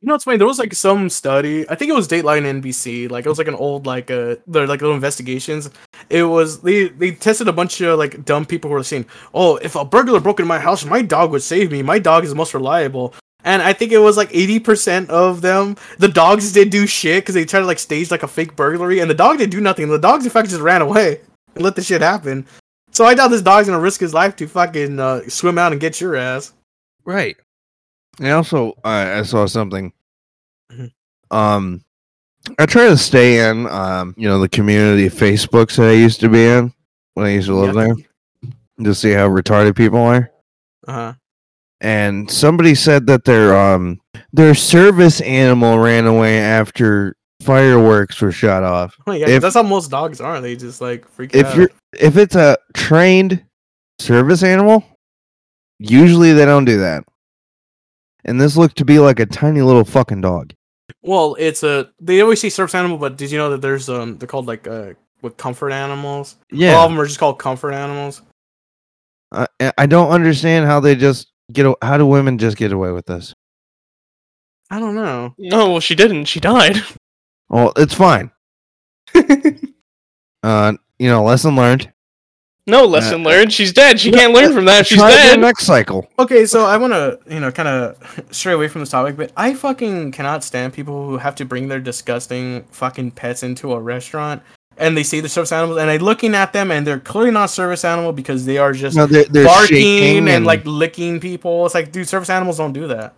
You know what's funny? There was like some study. I think it was Dateline NBC. Like it was like an old like uh they're like little investigations. It was they they tested a bunch of like dumb people who were saying, "Oh, if a burglar broke into my house, my dog would save me. My dog is the most reliable." And I think it was like eighty percent of them. The dogs did do shit because they tried to like stage like a fake burglary, and the dog did do nothing. The dogs in fact just ran away and let the shit happen. So I doubt this dog's gonna risk his life to fucking uh, swim out and get your ass. Right. And also, I I saw something. Mhm. Um, I try to stay in, um, you know, the community of Facebooks that I used to be in when I used to live there to see how retarded people are. Uh huh. And somebody said that their um their service animal ran away after fireworks were shot off. Oh, yeah, If- that's how most dogs are. They just like freak If out. you're if it's a trained service animal, usually they don't do that. And this looked to be like a tiny little fucking dog. Well, it's a. They always say service animal, but did you know that there's um they're called like uh with comfort animals. Yeah, All of them are just called comfort animals. I, I don't understand how they just get. a- How do women just get away with this? I don't know. No, well, she didn't. She died. Well, it's fine. [LAUGHS] Uh, you know, lesson learned. no lesson learned. She's dead. She can't learn from that. She's dead. next cycle. Okay, so I want to you know kind of stray away from this topic, but I fucking cannot stand people who have to bring their disgusting fucking pets into a restaurant. And they see the service animals, and I'm looking at them, and they're clearly not service animal because they are just No, they're, they're barking shaking and, like licking people. It's like, dude, service animals don't do that.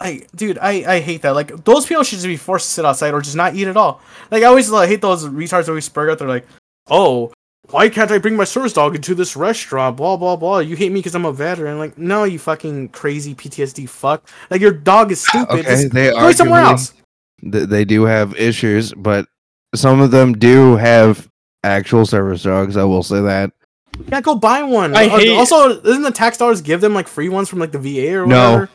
Like, dude, I, I hate that. Like, those people should just be forced to sit outside or just not eat at all. Like, I always like, hate those retards always spur out. They're like, oh, why can't I bring my service dog into this restaurant? Blah blah blah. You hate me because I'm a veteran. Like, no, you fucking crazy PTSD fuck. Like, your dog is stupid. okay, Just they go somewhere else. th- they do have issues, but some of them do have actual service dogs. I will say that. Yeah, go buy one. I Uh, hate- Also, doesn't the tax dollars give them like free ones from like the VA or No. whatever?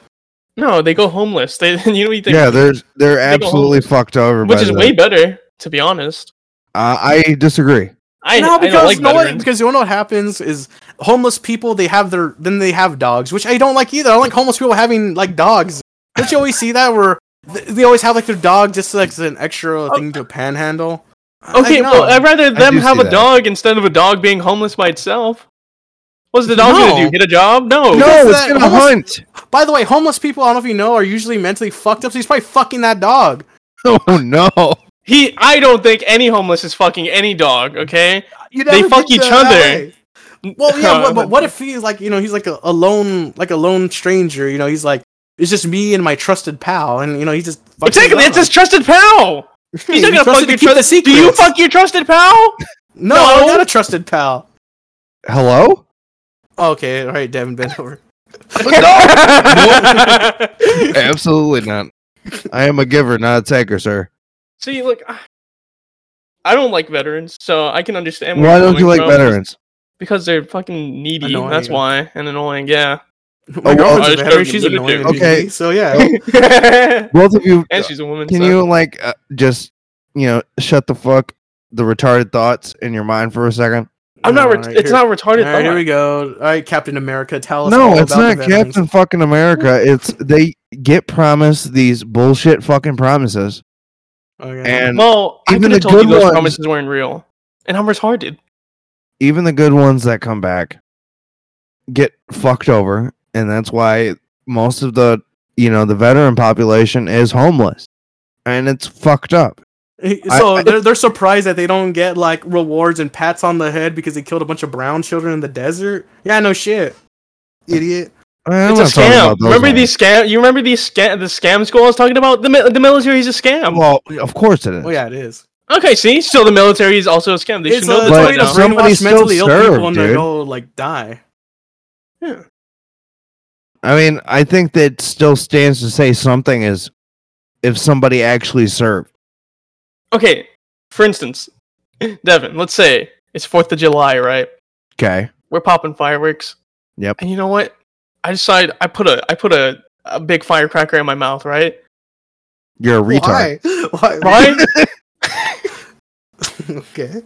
No, they go homeless. They, [LAUGHS] you know, what you think, yeah, they're they're They absolutely fucked over. which by is the- way better, to be honest. Uh, I disagree. I, no, I because don't like no, what, veterans. because you know what happens is homeless people they have their then they have dogs, which I don't like either. I don't like homeless people having like dogs. Don't you always see that where th- they always have like their dog just like as an extra oh. thing to panhandle? Okay, Like, no. well, I'd rather them have a that. dog instead of a dog being homeless by itself. What's the dog No. gonna do? Get a job? No. No, it's gonna almost- hunt. By the way, homeless people I don't know if you know are usually mentally fucked up. So he's probably fucking that dog. [LAUGHS] Oh no! He. I don't think any homeless is fucking any dog. Okay. You They fuck each other. way. Well, yeah, [LAUGHS] but, but what if he's like you know he's like a, a lone like a lone stranger? You know he's like it's just me and my trusted pal, and you know he just fucks Exactly. It's his trusted pal. He's [LAUGHS] He's not gonna fuck to your keep the trusted. Do you fuck your trusted pal? [LAUGHS] No, I don't a trusted pal. Hello? Okay, all right, Devin, bend [LAUGHS] over. Absolutely not. I am a giver, not a taker, sir. See, look, I- I don't like veterans, so I can understand. where Why you're don't you like from. veterans? Because they're fucking needy. Annoying. That's why, and annoying. Yeah. My Oh, girlfriend's I a just veteran. She's annoying. video. Okay. being So yeah, [LAUGHS] Both of you, and she's a woman. can so- you like uh, just you know shut the fuck the retarded thoughts in your mind for a second? I'm not. All Ret- right, it's here- not retarded. All right, here we go. All right, Captain America, tell us. No, all it's about not the. Captain fucking America. It's they get promised these bullshit fucking promises, Okay. and Well, I Even could have the told you good those ones- promises weren't real, and I'm retarded. even the good ones that come back get fucked over, and that's why most of the you know the veteran population is homeless, and it's fucked up. so I- they're they're surprised that they don't get like rewards and pats on the head because they killed a bunch of brown children in the desert. Yeah, no shit, idiot. I'm it's a scam. Remember ones. these scam? You remember these scam? The scam school I was talking about. The the military is a scam. Well, of course it is. Well, yeah, it is. okay, see, so the military is also a scam. They It's should know a, this But it's a way to somebody brainwash still mentally ill served, people and to dude. go like die. Yeah. I mean, I think that still stands to say something is if somebody actually served. Okay, for instance, [CLEARS THROAT] Devin. Let's say it's Fourth of July, right? Okay. We're popping fireworks. Yep. And you know what? I decide I put a I put a, a big firecracker in my mouth, right? You're a retard. [LAUGHS] Why? Why? Right? [LAUGHS] okay.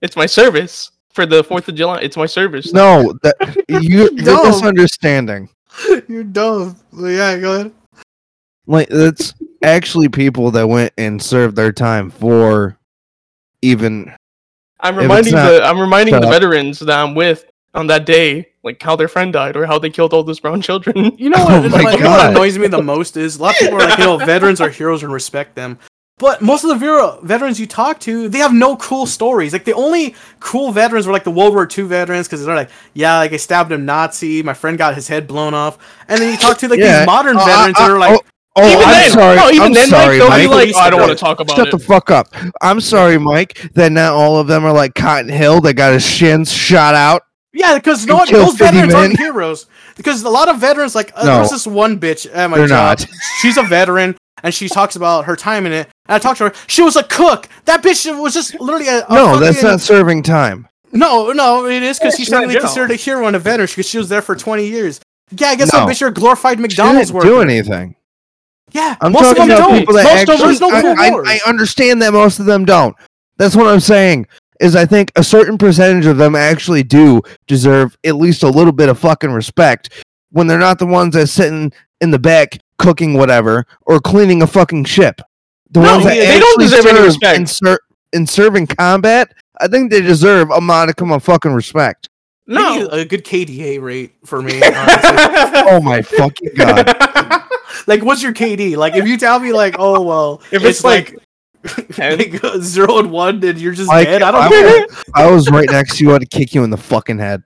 it's my service for the Fourth of July. It's my service. No, that you, you're [LAUGHS] No. misunderstanding. You're dumb. Well, yeah, go ahead. Like it's actually people that went and served their time for even I'm reminding not- the I'm reminding shut the veterans that I'm with on that day, like how their friend died or how they killed all those brown children. You know [LAUGHS] Oh what? my like, you know God. what annoys me the most is a lot of people are like, you know, veterans are heroes and respect them. But most of the vero- veterans you talk to, they have no cool stories. Like the only cool veterans were like the World War II veterans because they're like, yeah, like I stabbed a Nazi, my friend got his head blown off, and then you talk to like Yeah. these modern Oh, veterans I- that are uh, like, oh, oh, even I'm then, sorry. no, even I'm then, sorry, like, they'll Mike. like, oh, I don't want to talk about Shut it. the fuck up. I'm sorry, Mike, that not all of them are like Cotton Hill that got his shins shot out. yeah, because no You those 50 veterans aren't heroes. Because a lot of veterans, like uh, No. there was this one bitch at my They're job. not. She's a veteran. And she talks about her time in it. And I talked to her. She was a cook. That bitch was just literally a, a no, that's not serving time. No, no, it is because Yeah, she's she's not technically considered a hero in a veteran because she was there for 20 years. Yeah, I guess No. that bitch you're a glorified She McDonald's didn't worker. do anything. Yeah, I'm most of them about don't. people that most actually. of them, there's no I, I- I understand that most of them don't. That's what I'm saying. Is I think a certain percentage of them actually do deserve at least a little bit of fucking respect when they're not the ones that sitting in the back cooking whatever or cleaning a fucking ship. The No, ones that they don't deserve any respect. In, ser- in serving combat, I think they deserve a modicum of fucking respect. Maybe No. a good KDA rate for me. [LAUGHS] Oh my fucking god! [LAUGHS] like, what's your KD? Like, if you tell me, like, oh well, [LAUGHS] If it's like like uh, zero and one, and you're just Like, dead. I don't I care. was- I was right next to you. I'd kick you in the fucking head.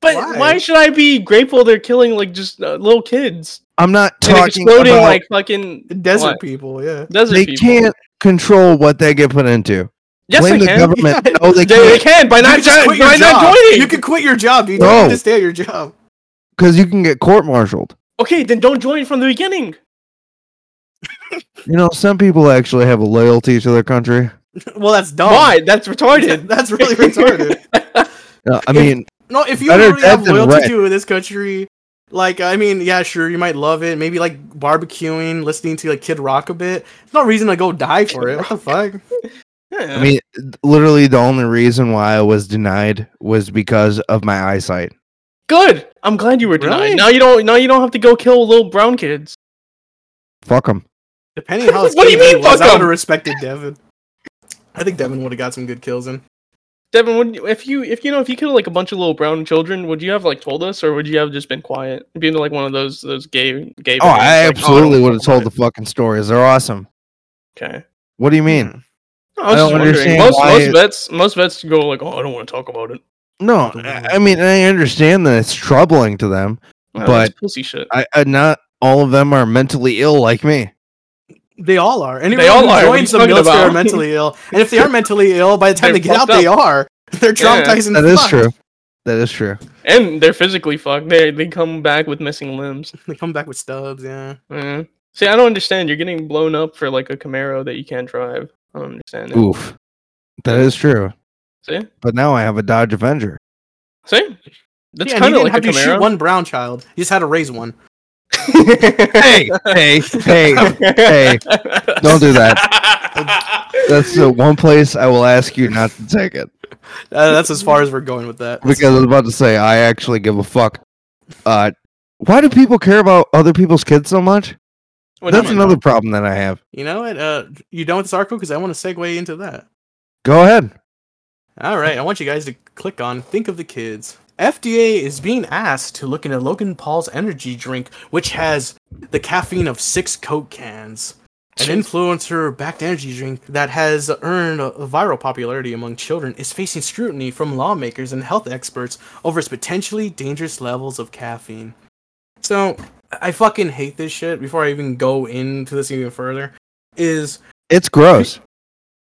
But Why? why? should I be grateful they're killing like just uh, little kids I'm not talking exploding about like fucking Desert what? people, yeah. desert they people? can't control what they get put into. Yes, Blame they the can. government. Yeah. [LAUGHS] No, they They, they can't can by not jo- by not job. joining. You can quit your job. You No. don't have to stay at your job. because you can get court-martialed. Okay, then don't join from the beginning. [LAUGHS] You know, some people actually have a loyalty to their country. [LAUGHS] Well, that's dumb. Why? That's retarded. That's really retarded. I If- mean, No, if you really have loyalty to this country, like I mean, yeah, sure, you might love it. Maybe like barbecuing, listening to like Kid Rock a bit. There's no reason to go die for it. What the fuck? [LAUGHS] Yeah. I mean, literally the only reason why I was denied was because of my eyesight. good. I'm glad you were denied. Really? Now you don't. Now you don't have to go kill little brown kids. Fuck them. Depending on how his [LAUGHS] What do you mean, was, fuck I would have respected Devin. I think Devin would have got some good kills in. Devin, would you- if you if you know if you killed like a bunch of little brown children, would you have like told us, or would you have just been quiet, being like one of those those gay gay? Oh, I like, absolutely oh, don't would have told the fucking stories. They're awesome. Okay. What do you mean? No, I I don't understand Most why most it- vets most vets go like, oh, I don't want to talk about it. No, I I mean I understand that it's troubling to them. Oh, But- pussy shit. I, I not all of them are mentally ill like me. They all are. Anyone They all who are. What are joins you the military are mentally ill. And if they are mentally ill, by the time They're get out, fucked they are. [LAUGHS] They're Yeah. traumatized and That is fucked. true. That is true. And they're physically fucked. They they come back with missing limbs. [LAUGHS] They come back with stubs, yeah. Mhm. See, I don't understand. You're getting blown up for like a Camaro that you can't drive. I don't understand it. Oof. That is true. See, But now I have a Dodge Avenger. see, that's yeah, kind of like have a to shoot one brown child. You just had to raise one. Hey, hey, hey. hey, don't do that. [LAUGHS] That's the one place I will ask you not to take it. Uh, that's as far as we're going with that. Because I was about to say I actually give a fuck. Uh why do people care about other people's kids so much? Well, That's another problem that I have. You know what? Uh, you done with this article? Because I want to segue into that. Go ahead. All right, I want you guys to click on Think of the Kids. FDA is being asked to look into Logan Paul's energy drink, which has the caffeine of six Coke cans. An influencer backed energy drink that has earned viral popularity among children is facing scrutiny from lawmakers and health experts over its potentially dangerous levels of caffeine. So, I fucking hate this shit before I even go into this even further. Is It's gross.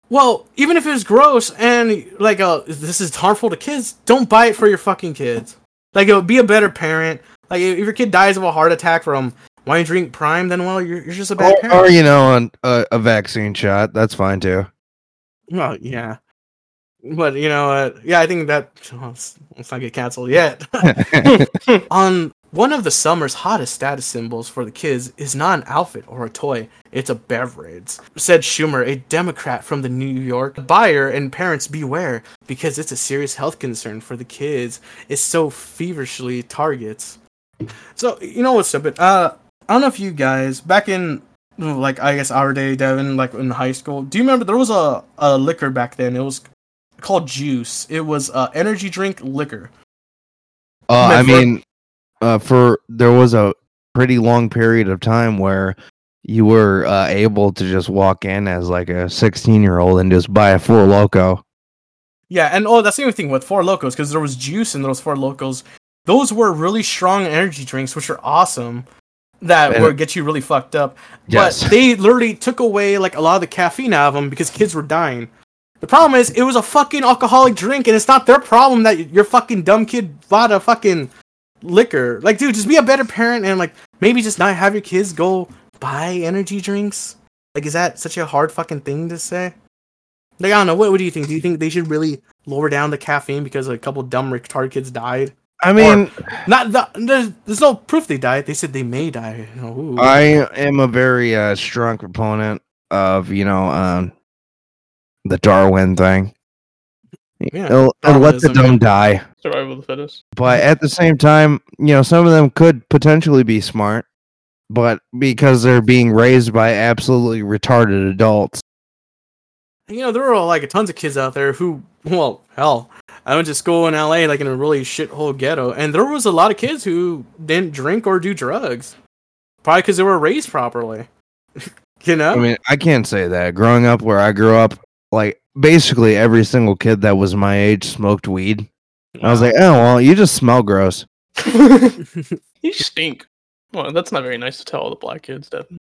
Well, even if it's gross and like uh this is harmful to kids, don't buy it for your fucking kids. Like uh, be a better parent. Like if your kid dies of a heart attack from why you drink Prime, then well you're, you're just a bad Or, parent. or, you know, on a, a vaccine shot. That's fine too. well, yeah. But you know, uh, yeah, I think that oh, let's, let's not get canceled yet. On [LAUGHS] [LAUGHS] one of the summer's hottest status symbols for the kids is not an outfit or a toy, it's a beverage. Said Schumer, a Democrat from the New York. Buyer and parents beware because it's a serious health concern for the kids. It so feverishly targets. So, you know what's stupid? Uh, I don't know if you guys, back in, like, I guess our day, Devin, like in high school, do you remember there was a, a liquor back then? It was called Joose. It was uh, energy drink liquor. Uh, I mean, uh, for there was a pretty long period of time where you were uh, able to just walk in as like a 16 year old and just buy a four loco. Yeah, and oh, that's the other thing with Four Locos because there was juice in those Four Locos. Those were really strong energy drinks, which are awesome. That And- will get you really fucked up. Yes. But they literally took away like a lot of the caffeine out of them because kids were dying. The problem is it was a fucking alcoholic drink, and it's not their problem that your fucking dumb kid bought a fucking liquor. Like, dude, just be a better parent and like maybe just not have your kids go buy energy drinks? Like, is that such a hard fucking thing to say? Like, I don't know. What, what do you think? Do you think they should really lower down the caffeine because a couple dumb retard kids died? I mean, Not the, there's, there's no proof they died. They said they may die. Ooh. I am a very uh, strong proponent of you know um, the Darwin thing. Yeah, it'll let the dumb die. Survival of the fittest. But at the same time, you know, some of them could potentially be smart, but because they're being raised by absolutely retarded adults. you know, there are like tons of kids out there who, well, hell, I went to school in LA, like in a really shithole ghetto, and there was a lot of kids who didn't drink or do drugs, probably because they were raised properly. [LAUGHS] you know, I mean, I can't say that. Growing up where I grew up, like basically every single kid that was my age smoked weed. I was like, oh well, you just smell gross. [LAUGHS] [LAUGHS] you stink. Well, that's not very nice to tell all the black kids, Devin.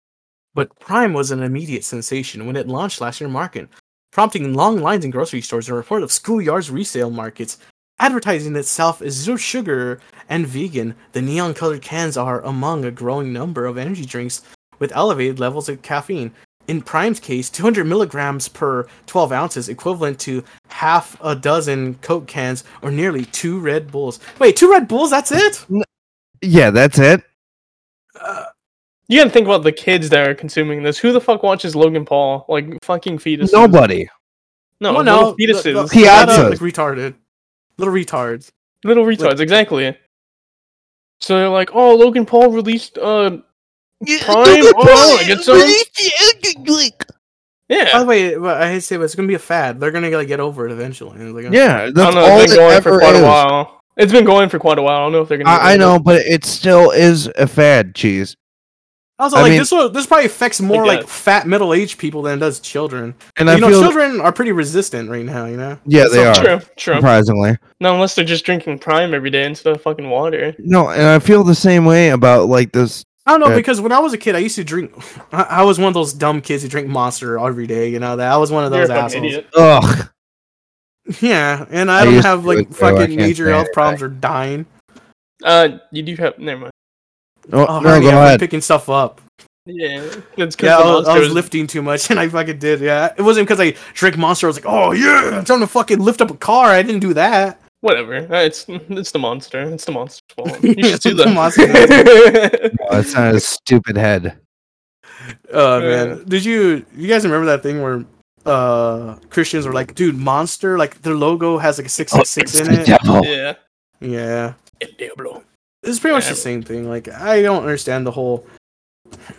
but Prime was an immediate sensation when it launched last year in market, prompting long lines in grocery stores and a report of schoolyards resale markets. Advertising itself as zero sugar and vegan, the neon colored cans are among a growing number of energy drinks with elevated levels of caffeine. In Prime's case, 200 milligrams per 12 ounces, equivalent to half a dozen Coke cans or nearly two Red Bulls. Wait, two Red Bulls? That's it? Yeah, that's it. Uh, You gotta think about the kids that are consuming this. Who the fuck watches Logan Paul? Like fucking fetuses. Nobody. No, well, little the- the- fetuses. Piazzas. like retarded. Little retards. Little retards, exactly. So they're like, oh, Logan Paul released uh Prime. Oh, I get some. By the way, well, I hate to say, but it's gonna be a fad. They're gonna like get over it eventually. They're gonna- Yeah, I that's don't know. all It's it been going for quite is. a while. It's been going for quite a while. I don't know if they're gonna. I, I know, it. but it still is a fad. Cheese. Also, I like mean- this, will, this probably affects more like fat middle aged people than it does children. And you I know, feel children are pretty resistant right now. You know. yeah, they are True, true. surprisingly. No, unless they're just drinking Prime every day instead of fucking water. No, and I feel the same way about like this. I don't know Yeah. because when I was a kid, I used to drink. I, I was one of those dumb kids who drink Monster every day. You know that I was one of You're those fucking assholes. idiot. Ugh. Yeah, and I I don't have like do it, so I fucking can't major health it. problems or dying. Uh, you do have. Never mind. Oh, Oh, no, honey, go I've been ahead. picking stuff up. Yeah, it's because Yeah, I was, I was was lifting too much, [LAUGHS] and I fucking did. Yeah, it wasn't because I drank Monster. I was like, oh yeah, I'm trying to fucking lift up a car. I didn't do that. Whatever. Uh, It's it's the monster. It's the monster's fault. [LAUGHS] You should sue The them. monster. [LAUGHS] Oh, it's not a stupid head. Oh Yeah. man, did you you guys remember that thing where uh Christians were like, dude, Monster, like their logo has like a six six six it's in the it. devil. yeah. Yeah, El Diablo. it's pretty much Yeah. the same thing. Like I don't understand the whole.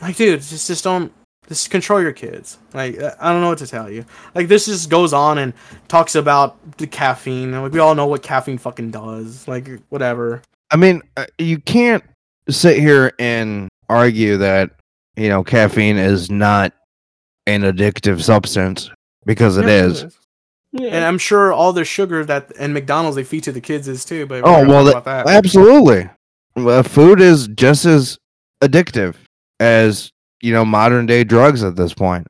Like, dude, just just don't just control your kids. Like I I don't know what to tell you. Like this just goes on and talks about the caffeine. and, Like we all know what caffeine fucking does. Like whatever. I mean, uh, you can't sit here and argue that you know caffeine is not an addictive substance because it Yeah, is. Yeah. And I'm sure all the sugar that and McDonald's they feed to the kids is too. But Oh well, talking that, about that. absolutely. Well, food is just as addictive as you know modern day drugs at this point.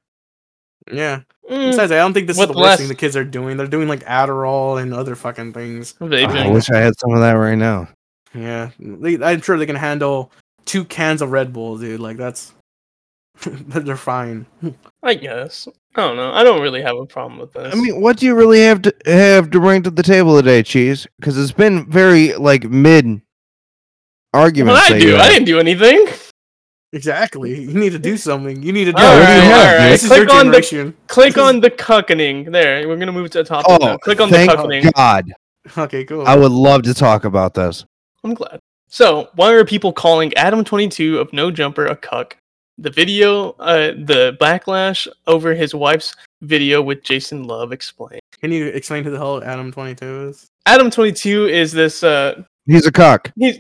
Yeah. Mm, Besides, I don't think this With is the worst less- thing the kids are doing. They're doing like Adderall and other fucking things. I wish I had some of that right now. Yeah, I'm sure they can handle two cans of Red Bull, dude. Like that's [LAUGHS] they're fine. I guess. I don't know. I don't really have a problem with this. I mean, what do you really have to have to bring to the table today, Cheese? Because it's been very like mid arguments. what I do? I didn't do anything. Exactly. You need to do something. You need to do. All what do you right, have, all right. Nick? This is your Click on the generation. click on the cuckening. There, we're gonna move to the top. Oh, now. Click on the thank cuckening. God! Okay, cool. I would love to talk about this. I'm glad. So, why are people calling Adam22 of No Jumper a cuck? The video, uh, the backlash over his wife's video with Jason Luv explained. Can you explain who the hell Adam Twenty Two is? Adam22 is this, uh, He's a cock. he's,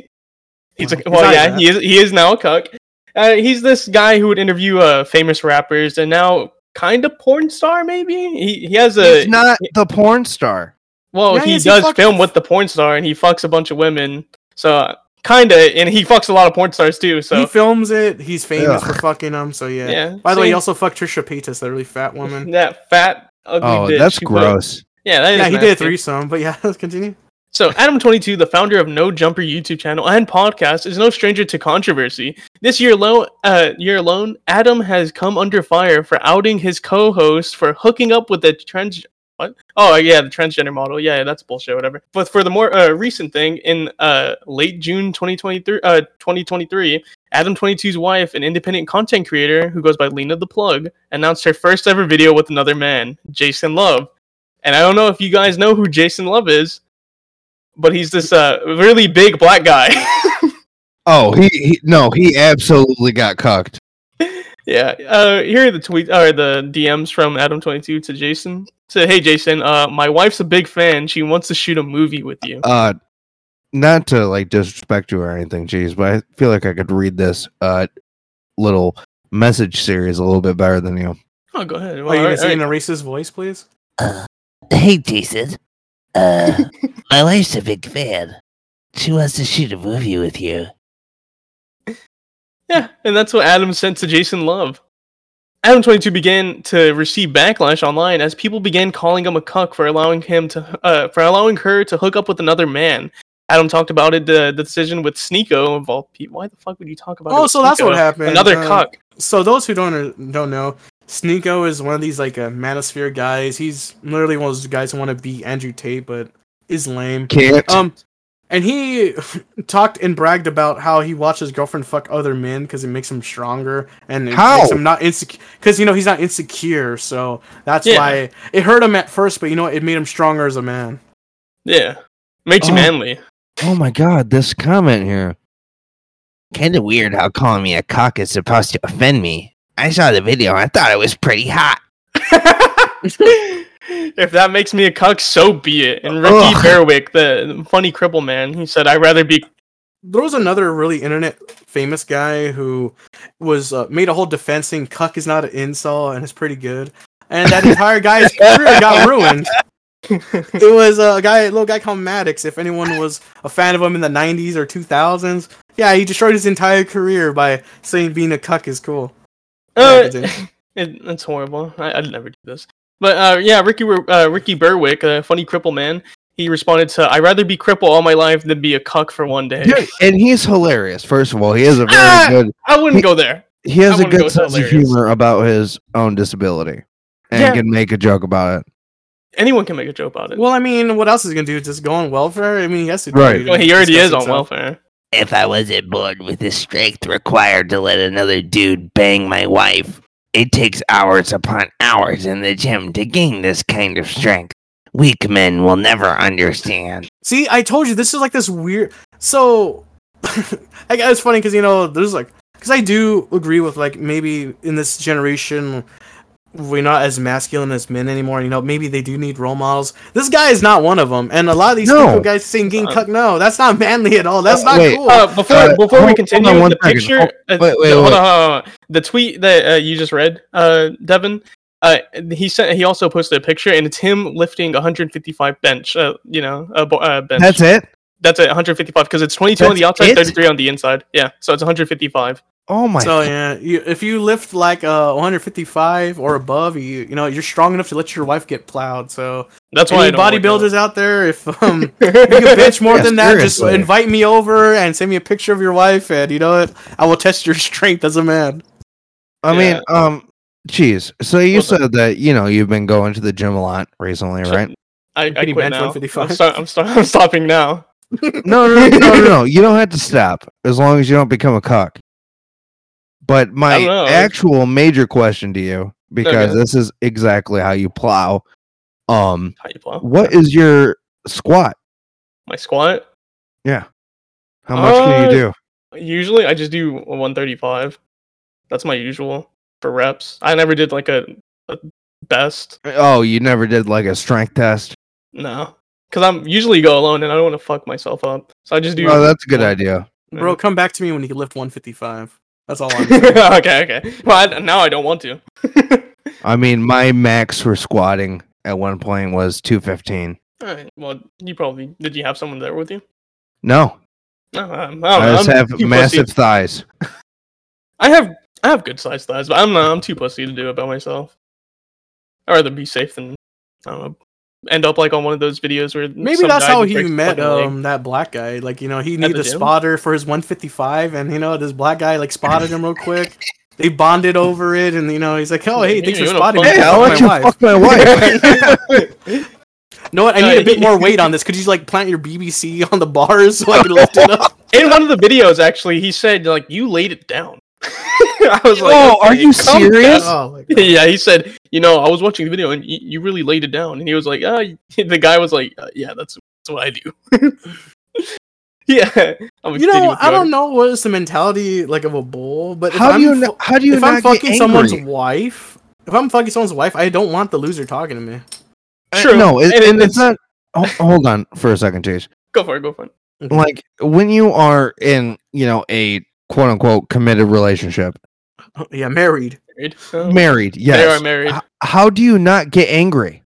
he's, a, He's well, not yeah, that. he is, he is now a cuck. Uh, he's this guy who would interview, uh, famous rappers and now kind of porn star, maybe? He, he has a, He's not the porn star. well, Yeah, he yes, he does film with the porn star and he fucks a bunch of women. So, kinda, and he fucks a lot of porn stars too, so. he films it. He's famous Ugh. for fucking them. So yeah. Yeah, By the way, see? he also fucked Trisha Paytas, that really fat woman. [LAUGHS] That fat, ugly Oh, bitch. that's who put- gross. Yeah, that is yeah, he did a threesome. But yeah, let's [LAUGHS] continue. So Adam22, the founder of No Jumper YouTube channel and podcast, is no stranger to controversy. This year alone, uh, year alone, Adam has come under fire for outing his co-host for hooking up with a trans. What? Oh yeah, the transgender model. Yeah, yeah, that's bullshit. Whatever. But for the more uh, recent thing, in uh, late June 2023, uh, 2023, Adam22's wife, an independent content creator who goes by Lena the Plug, announced her first ever video with another man, Jason Luv. And I don't know if you guys know who Jason Luv is, but he's this uh, really big black guy. [LAUGHS] Oh, he, he no, he absolutely got cucked. yeah. Uh, here are the tweets or the DMs from Adam22 to Jason. Said, "Hey Jason, uh, my wife's a big fan. She wants to shoot a movie with you." Uh, not to like disrespect you or anything, jeez, but I feel like I could read this uh little message series a little bit better than you. Oh, go ahead. Are Well, you gonna alright, say in alright. a racist voice, please? Hey, Jason. Uh, [LAUGHS] my wife's a big fan. She wants to shoot a movie with you. Yeah, and that's what Adam sent to Jason Luv. Adam 22 began to receive backlash online as people began calling him a cuck for allowing him to uh, for allowing her to hook up with another man. Adam talked about it the, the decision with Sneako of all. Why the fuck would you talk about? it Oh, with so that's what happened. Another Uh, cuck. So those who don't don't know, Sneako is one of these like uh, manosphere guys. He's literally one of those guys who want to beat Andrew Tate, but is lame. Can't. Um, and he [LAUGHS] talked and bragged about how he watched his girlfriend fuck other men because it makes him stronger and it How? makes him not insecure. Because you know he's not insecure, so that's Yeah. why it hurt him at first. But you know it made him stronger as a man. Yeah, makes you Oh. manly. oh my god, this comment here. Kinda weird how calling me a cock is supposed to offend me. I saw the video I thought it was pretty hot. [LAUGHS] if that makes me a cuck, so be it. And Ricky Ugh. Berwick, the funny cripple man, he said, "I'd rather be." There was another really internet famous guy who was uh, made a whole defense saying "cuck is not an insult" and it's pretty good. And that entire guy's [LAUGHS] career got ruined. It was uh, a guy, a little guy called Maddox. If anyone was a fan of him in the '90s or 2000s, yeah, he destroyed his entire career by saying being a cuck is cool. Uh, [LAUGHS] it, it's horrible. I, I'd never do this. But uh, yeah, Ricky uh, Ricky Berwick, a funny cripple man, he responded to, "I'd rather be cripple all my life than be a cuck for one day." Dude, and he's hilarious. First of all, he has a very Ah! good. I wouldn't go there. He has a wouldn't go good with sense of humor about his own disability, and Yeah. can make a joke about it. Anyone can make a joke about it. Well, I mean, what else is he gonna do? Just go on welfare? I mean, he has to. Right. it well, he already is on himself. welfare. If I wasn't born with the strength required to let another dude bang my wife, it takes hours upon hours in the gym to gain this kind of strength. Weak men will never understand. See, I told you this is like this weird. So, [LAUGHS] I guess it's funny because you know there's like because I do agree with like maybe in this generation we're not as masculine as men anymore. You know, maybe they do need role models. This guy is not one of them, and a lot of these No. people guys saying "getting Uh, cuck." No, that's not manly at all. That's Uh, not wait. cool. Uh, before Uh, before hold- we continue, on the second. picture, Hold- uh, wait, wait, hold wait. on, hold on. the tweet that uh, you just read, uh, Devin. Uh, he sent. He also posted a picture, and it's him lifting 155 bench. Uh, you know, uh, bo- uh, bench. That's it. That's it, 155 because it's 22 on the outside, it? 33 on the inside. Yeah, so it's 155. Oh my. So yeah, you, if you lift like uh 155 or above, you you know you're strong enough to let your wife get plowed. So That's why any don't work out. bodybuilders out there, if [LAUGHS] um you can bench more Yeah, than that, just invite me over and send me a picture of your wife, and you know what? I will test your [LAUGHS] strength as a man. I mean, um, geez. So you Well, said that you know you've been going to the gym a lot recently, right? I, I Can quit bench now. 155? I'm, start, I'm, start, [LAUGHS] I'm stopping now. No, no, no, no, no. [LAUGHS] You don't have to stop as long as you don't become a cuck. But my actual major question to you, because Okay. this is exactly how you plow. Um, How you plow? what is your squat? My squat? Yeah. How much can you Uh, do? Usually I just do 135. That's my usual for reps. I never did like a, a best. Oh, you never did like a strength test. No. Because I'm usually go alone and I don't want to fuck myself up. So I just do. Oh, that's a good idea. Bro, come back to me when you can lift 155. That's all I'm [LAUGHS] saying. okay, okay. Well, I, now I don't want to. [LAUGHS] I mean, my max for squatting at one point was two fifteen. Alright, well, you probably did. You have someone there with you? No, No, um, I don't I just I'm have too massive pussy. thighs. I have I have good sized thighs, but I'm not. I'm too pussy to do it by myself. I'd rather be safe than I don't know end up like on one of those videos where Maybe that's how he met um that black guy. Like you know, he needed a gym? spotter for his 155, and you know this black guy like spotted him real quick. They bonded over it, and you know he's like, "Oh, hey, Yeah, thanks for spotting me. fuck Hey, Fuck I'll my let you wife." fuck my wife. [LAUGHS] No, what? I need a bit more [LAUGHS] weight on this. Could you like plant your BBC on the bars [LAUGHS] so I can lift it up? In one of the videos, actually, he said like you laid it down. [LAUGHS] I was like, Oh, are you serious? Oh [LAUGHS] yeah, he said, you know, I was watching the video and y- you really laid it down, and he was like, uh, [LAUGHS] the guy was like, uh, yeah, that's that's what I do. yeah, I'm You know, I don't know what is the mentality like of a bull, but if How I'm do you fu- know, how do you if not I'm fucking get someone's wife, if I'm fucking someone's wife, I don't want the loser talking to me. Sure, No, it, And and it's- it's not. ho- Hold on for a second, Chase. Go for it. Go for it. Like when you are in, you know, a quote unquote committed relationship, [LAUGHS] Yeah, married. Married. Uh, married, yes. They are married. H- how do you not get angry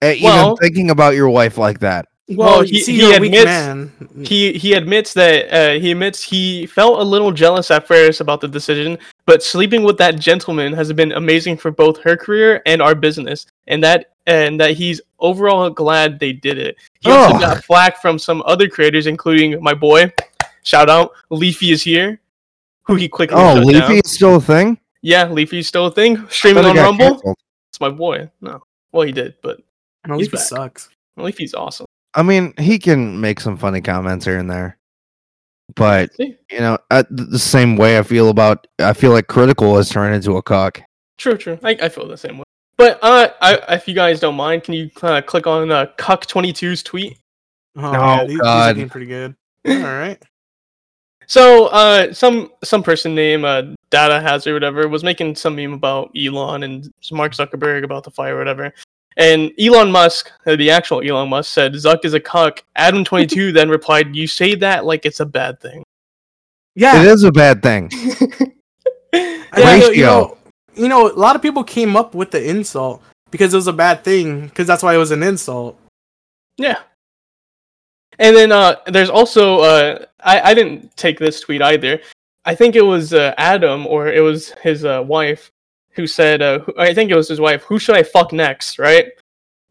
at Well- even thinking about your wife like that? Well, you he- see, he you're a weak admits- man. He he admits that uh, he admits he felt a little jealous at first about the decision, but sleeping with that gentleman has been amazing for both her career and our business, and that and that he's overall glad they did it. He also Ugh. got flack from some other creators, including my boy, shout out Leafy is here, who he quickly Oh, shut Leafy down. is still a thing. Yeah, Leafy's still a thing. Streaming on Rumble. canceled. It's my boy. No, well he did, but No, he's Leafy back. sucks. Leafy's awesome. I mean, he can make some funny comments here and there, but you know, uh, the same way I feel about, I feel like Critical has turned into a cock. True, true. I, I feel the same way. But uh, I, if you guys don't mind, can you uh, click on uh, Cuck22's tweet? Oh, Oh, yeah, these, these are God. getting pretty good. All right. So, uh, some some person named uh, Data Has or whatever was making some meme about Elon and Mark Zuckerberg about the fire or whatever. And Elon Musk, uh, the actual Elon Musk, said Zuck is a cuck. Adam22 [LAUGHS] then replied, "You say that like it's a bad thing." Yeah. It is a bad thing. [LAUGHS] Yeah, Ratio. you know, you know, a lot of people came up with the insult because it was a bad thing because that's why it was an insult. Yeah. And then uh, there's also uh, I I didn't take this tweet either. I think it was uh, Adam or it was his uh, wife who said uh, who- I think it was his wife. Who should I fuck next? Right.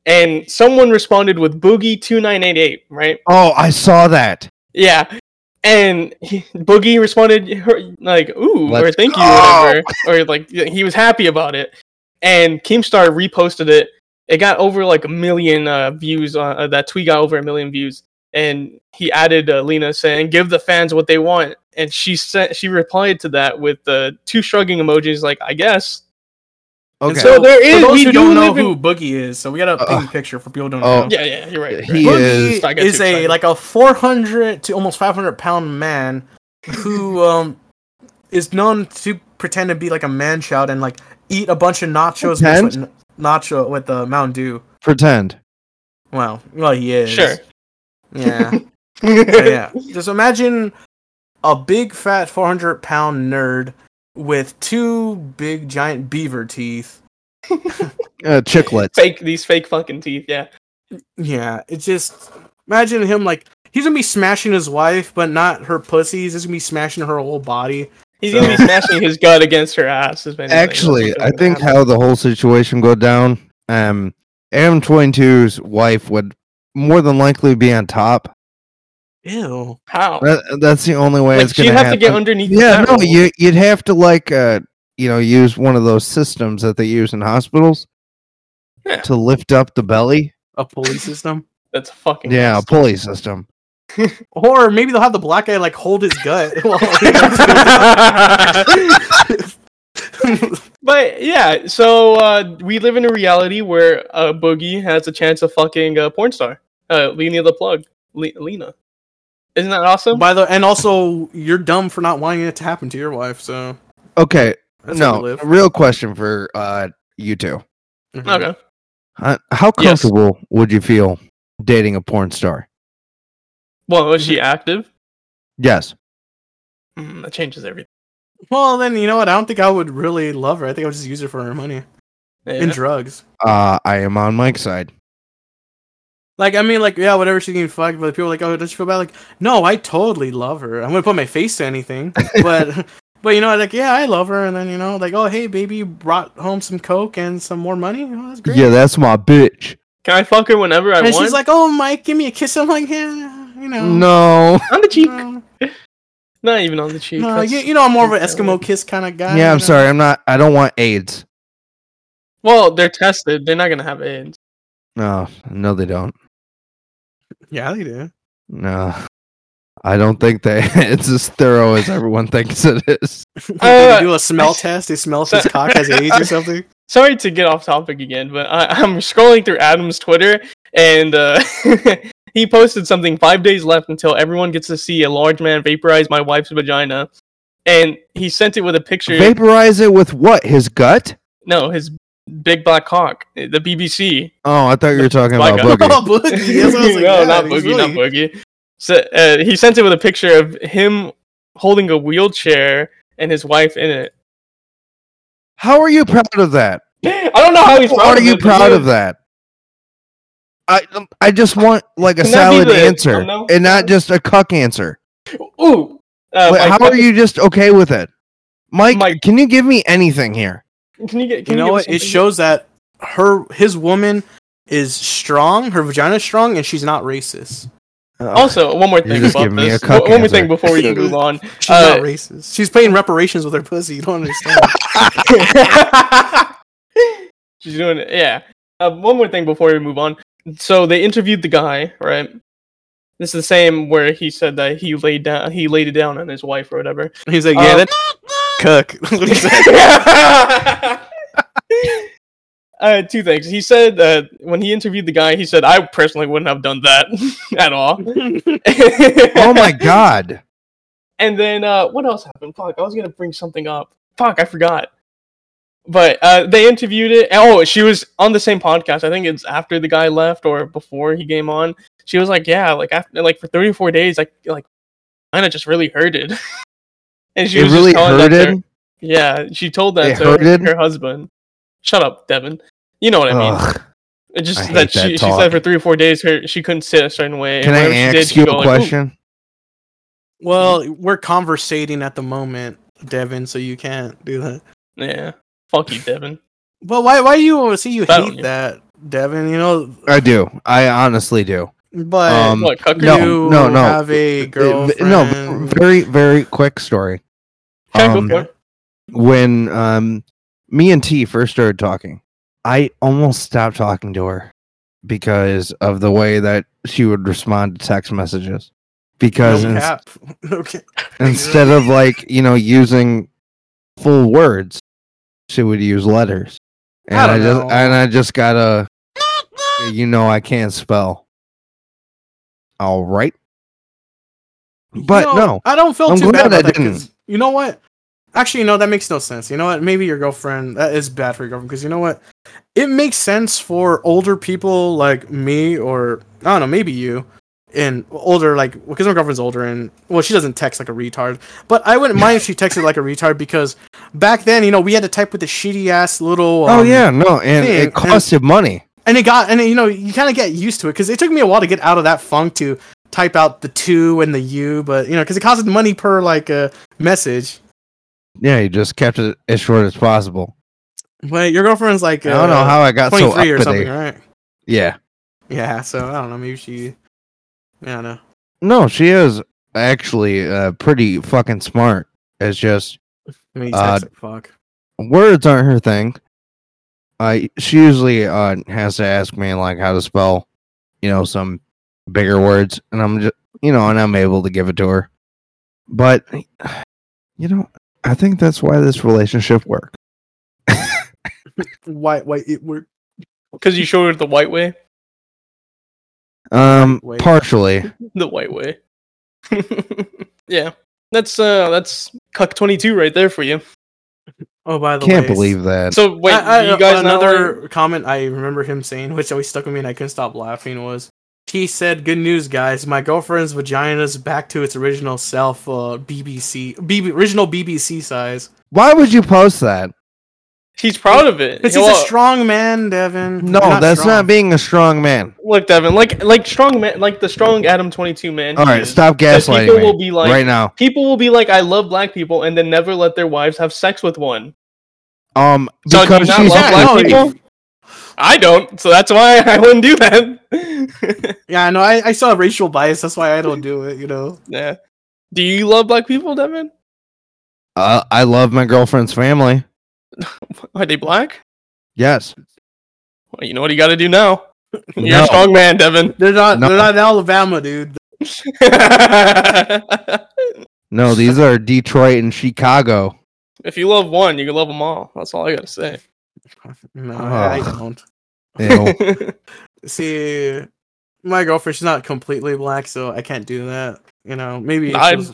And someone responded with Boogie two nine eight eight. Right. Oh, I saw that. Yeah. And he, Boogie responded her, like "ooh" or Let's "thank you" go. or whatever, or like he was happy about it. And Keemstar reposted it. It got over like a million uh, views. On, uh, that tweet got over a million views. And he added uh, Lena saying, "Give the fans what they want." And she sent she replied to that with uh, two shrugging emojis, like "I guess." Okay. so there is. for those we who do don't know in- who Boogie is, so we got a Uh, paint picture for people who don't oh. know. Yeah, yeah, you're right. you're He right. is- Boogie Not get is a excited. like a 400 to almost 500 pound man who [LAUGHS] um is known to pretend to be like a man child and like eat a bunch of nachos mixed with n- nacho with the Mountain Dew. Pretend. Well, well, he is. Sure. Yeah. [LAUGHS] So, yeah. Just imagine a big fat 400 pound nerd with two big giant beaver teeth. [LAUGHS] Uh, chiclets. fake these fake fucking teeth. Yeah. Yeah, it's just imagine him like he's gonna be smashing his wife, but not her pussies. He's gonna be smashing her whole body. He's gonna be smashing his gut against her ass. Is Actually, I think happen. how the whole situation go down. Um, Adam 22's wife would more than likely be on top. Ew. how That, that's the only way like it's she'd gonna have to get underneath. yeah, fat no, you you'd have to like uh you know use one of those systems that they use in hospitals Yeah. to lift up the belly. A pulley system. [LAUGHS] That's fucking Yeah, a pulley system. [LAUGHS] Or maybe they'll have the black guy like hold his gut. [LAUGHS] while [LAUGHS] he- But yeah, so uh, we live in a reality where uh, Boogie has a chance of fucking a porn star, uh, Lena the plug, Le- Lena. Isn't that awesome? By the and also you're dumb for not wanting it to happen to your wife. So Okay, that's no, real question for uh you two. Mhm. okay. Uh, how Yes. comfortable would you feel dating a porn star? Well, was she active? Yes. Mm, that changes everything. Well, then you know what? I don't think I would really love her. I think I would just use her for her money Yeah. and drugs. Uh, I am on Mike's side. Like I mean, like yeah, whatever she can fuck, but people are like, oh, does she feel bad? Like, no, I totally love her. I'm gonna put my face to anything, [LAUGHS] but but you know, like yeah, I love her, and then you know, like oh hey baby, you brought home some coke and some more money. Oh, that's great. Yeah, that's my bitch. Can I fuck her whenever I and want? she's like, "Oh, Mike, give me a kiss." I'm like, "Yeah, you know." No. on the cheek. No, Not even on the cheek. no you, you know, I'm more of an Eskimo kiss kind of guy. Yeah, I'm know? sorry. I'm not. I don't want AIDS. Well, they're tested. They're not gonna have AIDS. No, no, they don't. Yeah, they do. No, I don't think they. [LAUGHS] It's as thorough as everyone thinks it is. [LAUGHS] they Uh, do a smell [LAUGHS] test. They smell if his cock has AIDS or something. Sorry to get off topic again, but I, I'm scrolling through Adam's Twitter, and uh, he posted something five days left until everyone gets to see a large man vaporize my wife's vagina, and he sent it with a picture. Vaporize it with what? His gut? no, his big black cock, the BBC. Oh, I thought you were talking about Boogie. [LAUGHS] Oh, Boogie. That's what I was [LAUGHS] like, no, yeah, not he's Boogie, not really- Boogie. So uh, he sent it with a picture of him holding a wheelchair and his wife in it. How are you proud of that? [LAUGHS] I don't know how he's How proud are of you it, but proud of that? I um, I just want like a Can that be salad the answer thumbnail? and not just a cuck answer. Ooh. Uh, Wait, how are you just okay with it, Mike? Mike- Can you give me anything here? Can you get? Can You know what? It shows that her his woman is strong. Her vagina is strong, and she's not racist. Also, one more thing just about giving me a this. cuck One one more thing before we can [LAUGHS] move on. She's Uh, not racist. She's paying reparations with her pussy. You don't understand. [LAUGHS] [LAUGHS] She's doing it. Yeah. Uh, one more thing before we move on. So they interviewed the guy, right? This is the same where he said that he laid down, he laid it down on his wife or whatever. He's like, yeah, Um, that's [LAUGHS] cook. That's [LAUGHS] what he said. [LAUGHS] uh, two things. He said that when he interviewed the guy, he said, "I personally wouldn't have done that at all." oh my god! And then uh, what else happened? Fuck, I was gonna bring something up. Fuck, I forgot. But uh, they interviewed it. Oh, she was on the same podcast. I think it's after the guy left or before he came on. She was like, "Yeah, like after like for three or four days, like like kind of just really hurted." [LAUGHS] and she It was really just telling her- hurted. Yeah, she told that It to hurted? her husband. Shut up, Devin. You know what I mean. Ugh. It just I hate that that she, she said for three or four days her she couldn't sit a certain way. Can I whenever she did, ask you a like, question? well, we're conversating at the moment, Devin, so you can't do that. Yeah, fuck you, Devin. Well, why? Why do you see you hate know. that, Devin? You know, I do. I honestly do. but Um, What, no, you no, no. have a girlfriend. No, very very quick story. Okay, Um, for when um me and T first started talking, I almost stopped talking to her because of the way that she would respond to text messages. Because no ins- cap. [LAUGHS] okay. instead of like you know using full words, she would use letters, and I I, just know. and I just gotta, you know, I can't spell. All right, but You know, no, I don't feel I'm too bad I about that. didn't. 'cause You know what? Actually, you know, that makes no sense. You know what? Maybe your girlfriend that is bad for your girlfriend because you know what? It makes sense for older people like me or I don't know, maybe you and older like because my girlfriend's older and well she doesn't text like a retard but i wouldn't mind if she texted like a retard because back then you know we had to type with the shitty ass little oh um, yeah, no, and thing, it and- costed money. and it got and it, you know you kind of get used to it because it took me a while to get out of that funk to type out the two and the u but you know because it costed money per like uh, message Yeah, you just kept it as short as possible. but your girlfriend's like uh, I don't know how I got so up 23 or something right Yeah, yeah so i don't know maybe she i don't know no, she is actually uh, pretty fucking smart. It's just maybe Uh, fuck words aren't her thing. I she usually uh has to ask me like how to spell, you know, some bigger words, and I'm just you know, and I'm able to give it to her. But you know, I think that's why this relationship worked. [LAUGHS] why why it worked Because you showed her the white way. Um, Wait. partially. [LAUGHS] The white way. [LAUGHS] yeah, that's uh, that's cuck twenty two right there for you. oh by the way, Can't way believe that. So wait, I- I- you guys another like- comment I remember him saying, which always stuck with me and I couldn't stop laughing, was he said, "Good news, guys! My girlfriend's vagina's back to its original self, uh, BBC, BB, original BBC size." Why would you post that? He's proud of it. Because Yeah, he's a strong man, Devin. No, You're that's strong. not being a strong man. Look, Devin, like like strong man, like the strong Adam twenty two man. All right, is, stop that gaslighting People me will be like, right now. people will be like, I love black people, and then never let their wives have sex with one. Um, So do you because not she's love black no, people? I don't, so that's why [LAUGHS] I wouldn't do that. [LAUGHS] Yeah, no, I, I saw racial bias. That's why I don't do it. You know. yeah. Do you love black people, Devin? Uh, I love my girlfriend's family. [LAUGHS] Are they black? Yes. Well, you know what you got to do now. [LAUGHS] You're No. a strong man, Devin. They're not. No. They're not in Alabama, dude. [LAUGHS] No, these are Detroit and Chicago. if you love one, you can love them all. That's all I got to say. No, I don't. See, my girlfriend, she's not completely black, so I can't do that. You know, maybe I- she was-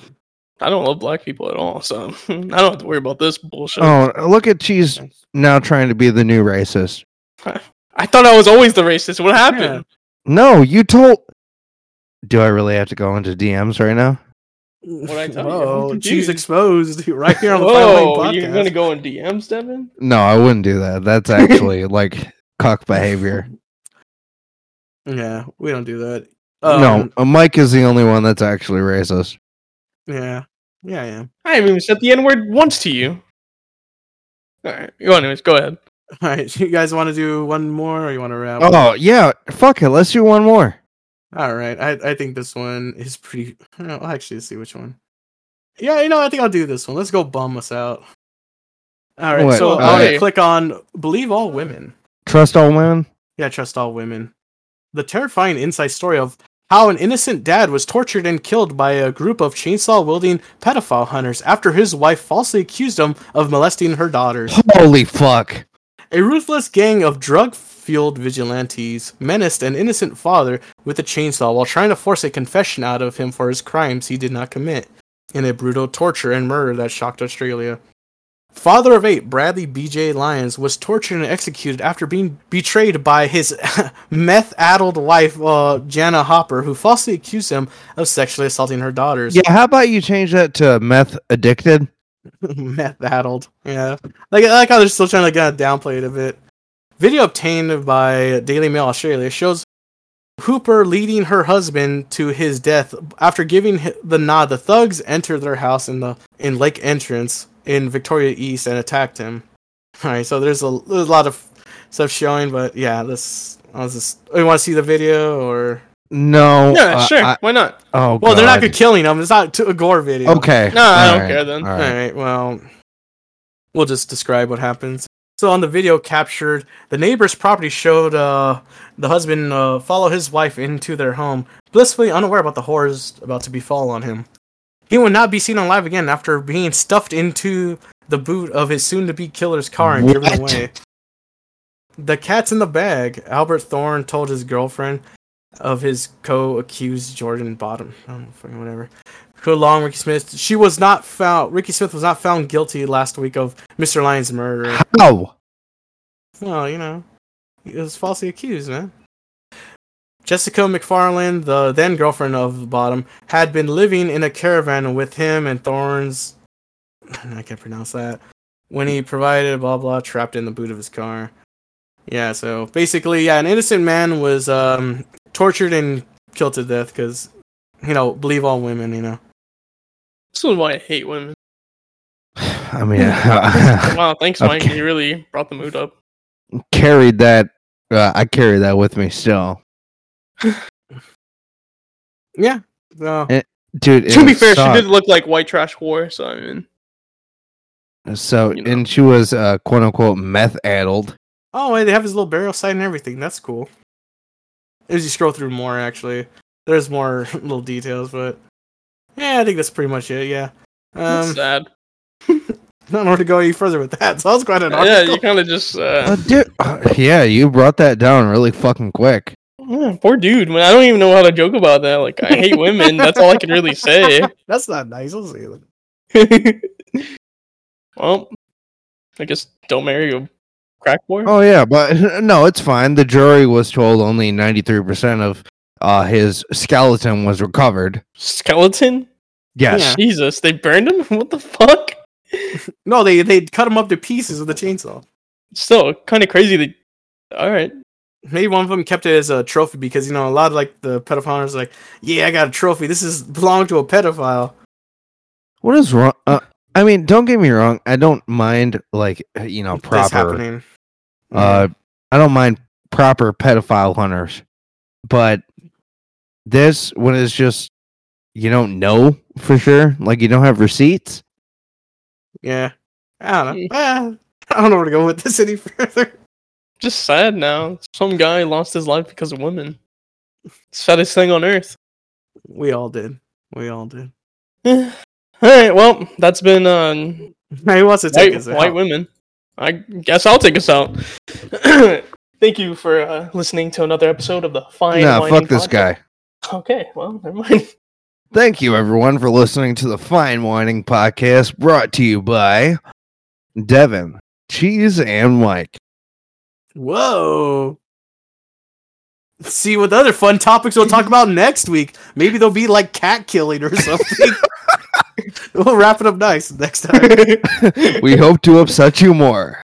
I don't love black people at all, so [LAUGHS] I don't have to worry about this bullshit. oh, look at Cheese now trying to be the new racist. [LAUGHS] I thought I was always the racist. What happened? No, you told. Do I really have to go into DMs right now? What'd I tell you? I'm Whoa, confused. [LAUGHS] she's exposed right here on the Fine Whining Whoa, podcast. you're gonna go in DMs, Devin? No, I wouldn't do that. That's actually like cuck behavior. Yeah, we don't do that. no, Um, uh, Mike is the only one that's actually racist. Yeah. Yeah, I am. I haven't even said the N word once to you. All right. Go anyways. Go ahead. [LAUGHS] All right, you guys want to do one more, or you want to wrap? Oh yeah, fuck it. Let's do one more. All right, I I think this one is pretty. I'll actually see which one. Yeah, you know, I think I'll do this one. Let's go bum us out. All right, What? so All I'm gonna right. click on believe all women. Trust all women. Yeah, trust all women. The terrifying inside story of how an innocent dad was tortured and killed by a group of chainsaw wielding pedophile hunters after his wife falsely accused him of molesting her daughters. Holy fuck. A ruthless gang of drug fueled vigilantes menaced an innocent father with a chainsaw while trying to force a confession out of him for his crimes he did not commit in a brutal torture and murder that shocked Australia. Father of eight, Bradley B.J. Lyons, was tortured and executed after being betrayed by his [LAUGHS] meth addled wife, uh, Jana Hooper, who falsely accused him of sexually assaulting her daughters. Yeah, how about you change that to meth addicted? [LAUGHS] meth addled. Yeah, like I like how they're still trying to kind of downplay it a bit. Video obtained by Daily Mail Australia shows Hooper leading her husband to his death after giving the nod. The thugs enter their house in the in Lake Entrance in Victoria East and attacked him. [LAUGHS] All right, so there's a, there's a lot of stuff showing, but yeah, this. I was just. You want to see the video or? No. Yeah, uh, sure. I- Why not? oh, Well, they're not God. killing him. It's not a gore video. Okay. No, I don't alright, care then. alright. All right, well, we'll just describe what happens. So on the video captured, the neighbor's property showed uh, the husband uh, follow his wife into their home, blissfully unaware about the horrors about to befall on him. He would not be seen alive again after being stuffed into the boot of his soon-to-be killer's car and driven away. The cat's in the bag. Albert Thorne told his girlfriend of his co-accused Jordan Bottom, I don't know, fucking whatever, who along Ricky Smith. She was not found. Ricky Smith was not found guilty last week of Mr. Lyon's murder. How? Well, you know, he was falsely accused, man. Jessica McFarland, the then girlfriend of Bottom, had been living in a caravan with him and Thorns. [SIGHS] I can't pronounce that. When he provided blah blah trapped in the boot of his car. Yeah, so basically, yeah, an innocent man was um, tortured and killed to death because, you know, believe all women, you know. This is why I hate women. [SIGHS] I mean, [LAUGHS] [LAUGHS] Wow, thanks, Mike. Okay. You really brought the mood up. carried that. Uh, I carry that with me still, Yeah. So, Eh, dude. to be fair, sucked. she did look like white trash whore, so I mean, So, you know. and she was uh, quote unquote meth addled. oh, they have his little burial site and everything. That's cool. As you scroll through more, actually, there's more [LAUGHS] little details, but yeah, I think that's pretty much it. Yeah. that's Um, sad. [LAUGHS] [LAUGHS] I don't know where to go any further with that. So that was quite an Yeah, you kind of just. Uh, Uh, dude, uh, yeah, you brought that down really fucking quick. Yeah, poor dude, man. I don't even know how to joke about that. Like, I hate women. That's all I can really say. [LAUGHS] That's not nice. I'll say that. [LAUGHS] well, I guess don't marry a crack boy. Oh yeah, but [LAUGHS] no, it's fine. The jury was told only ninety three percent of uh, his skeleton was recovered. Skeleton? Yes. Yeah. Jesus, they burned him? What the fuck? No, they they cut him up to pieces with a chainsaw. Still, kind of crazy. That, all right. Maybe one of them kept it as a trophy because you know a lot of like the pedophiles are like, yeah, I got a trophy. This is belonged to a pedophile. What is wrong? Uh, I mean, don't get me wrong. I don't mind like you know That's proper. happening. Uh, I don't mind proper pedophile hunters. But this one is just you don't know for sure, like you don't have receipts. Yeah. I don't know. Ah, I don't know where to go with this any [LAUGHS] further. Just sad now. Some guy lost his life because of women. Saddest thing on earth. We all did. We all did. [SIGHS] All right, well, that's been uh, [LAUGHS] He wants to take white, us white women. I guess I'll take us out. [CLEARS THROAT] Thank you for uh, listening to another episode of the Fine. nah, Whining fuck this Podcast. guy. Okay, well, never mind. [LAUGHS] Thank you, everyone, for listening to the Fine Whining Podcast brought to you by Devin, Cheese, and Mike. Whoa. Let's see what other fun topics we'll talk about next week. Maybe they'll be like cat killing or something. [LAUGHS] we'll wrap it up nice next time. [LAUGHS] We hope to upset you more.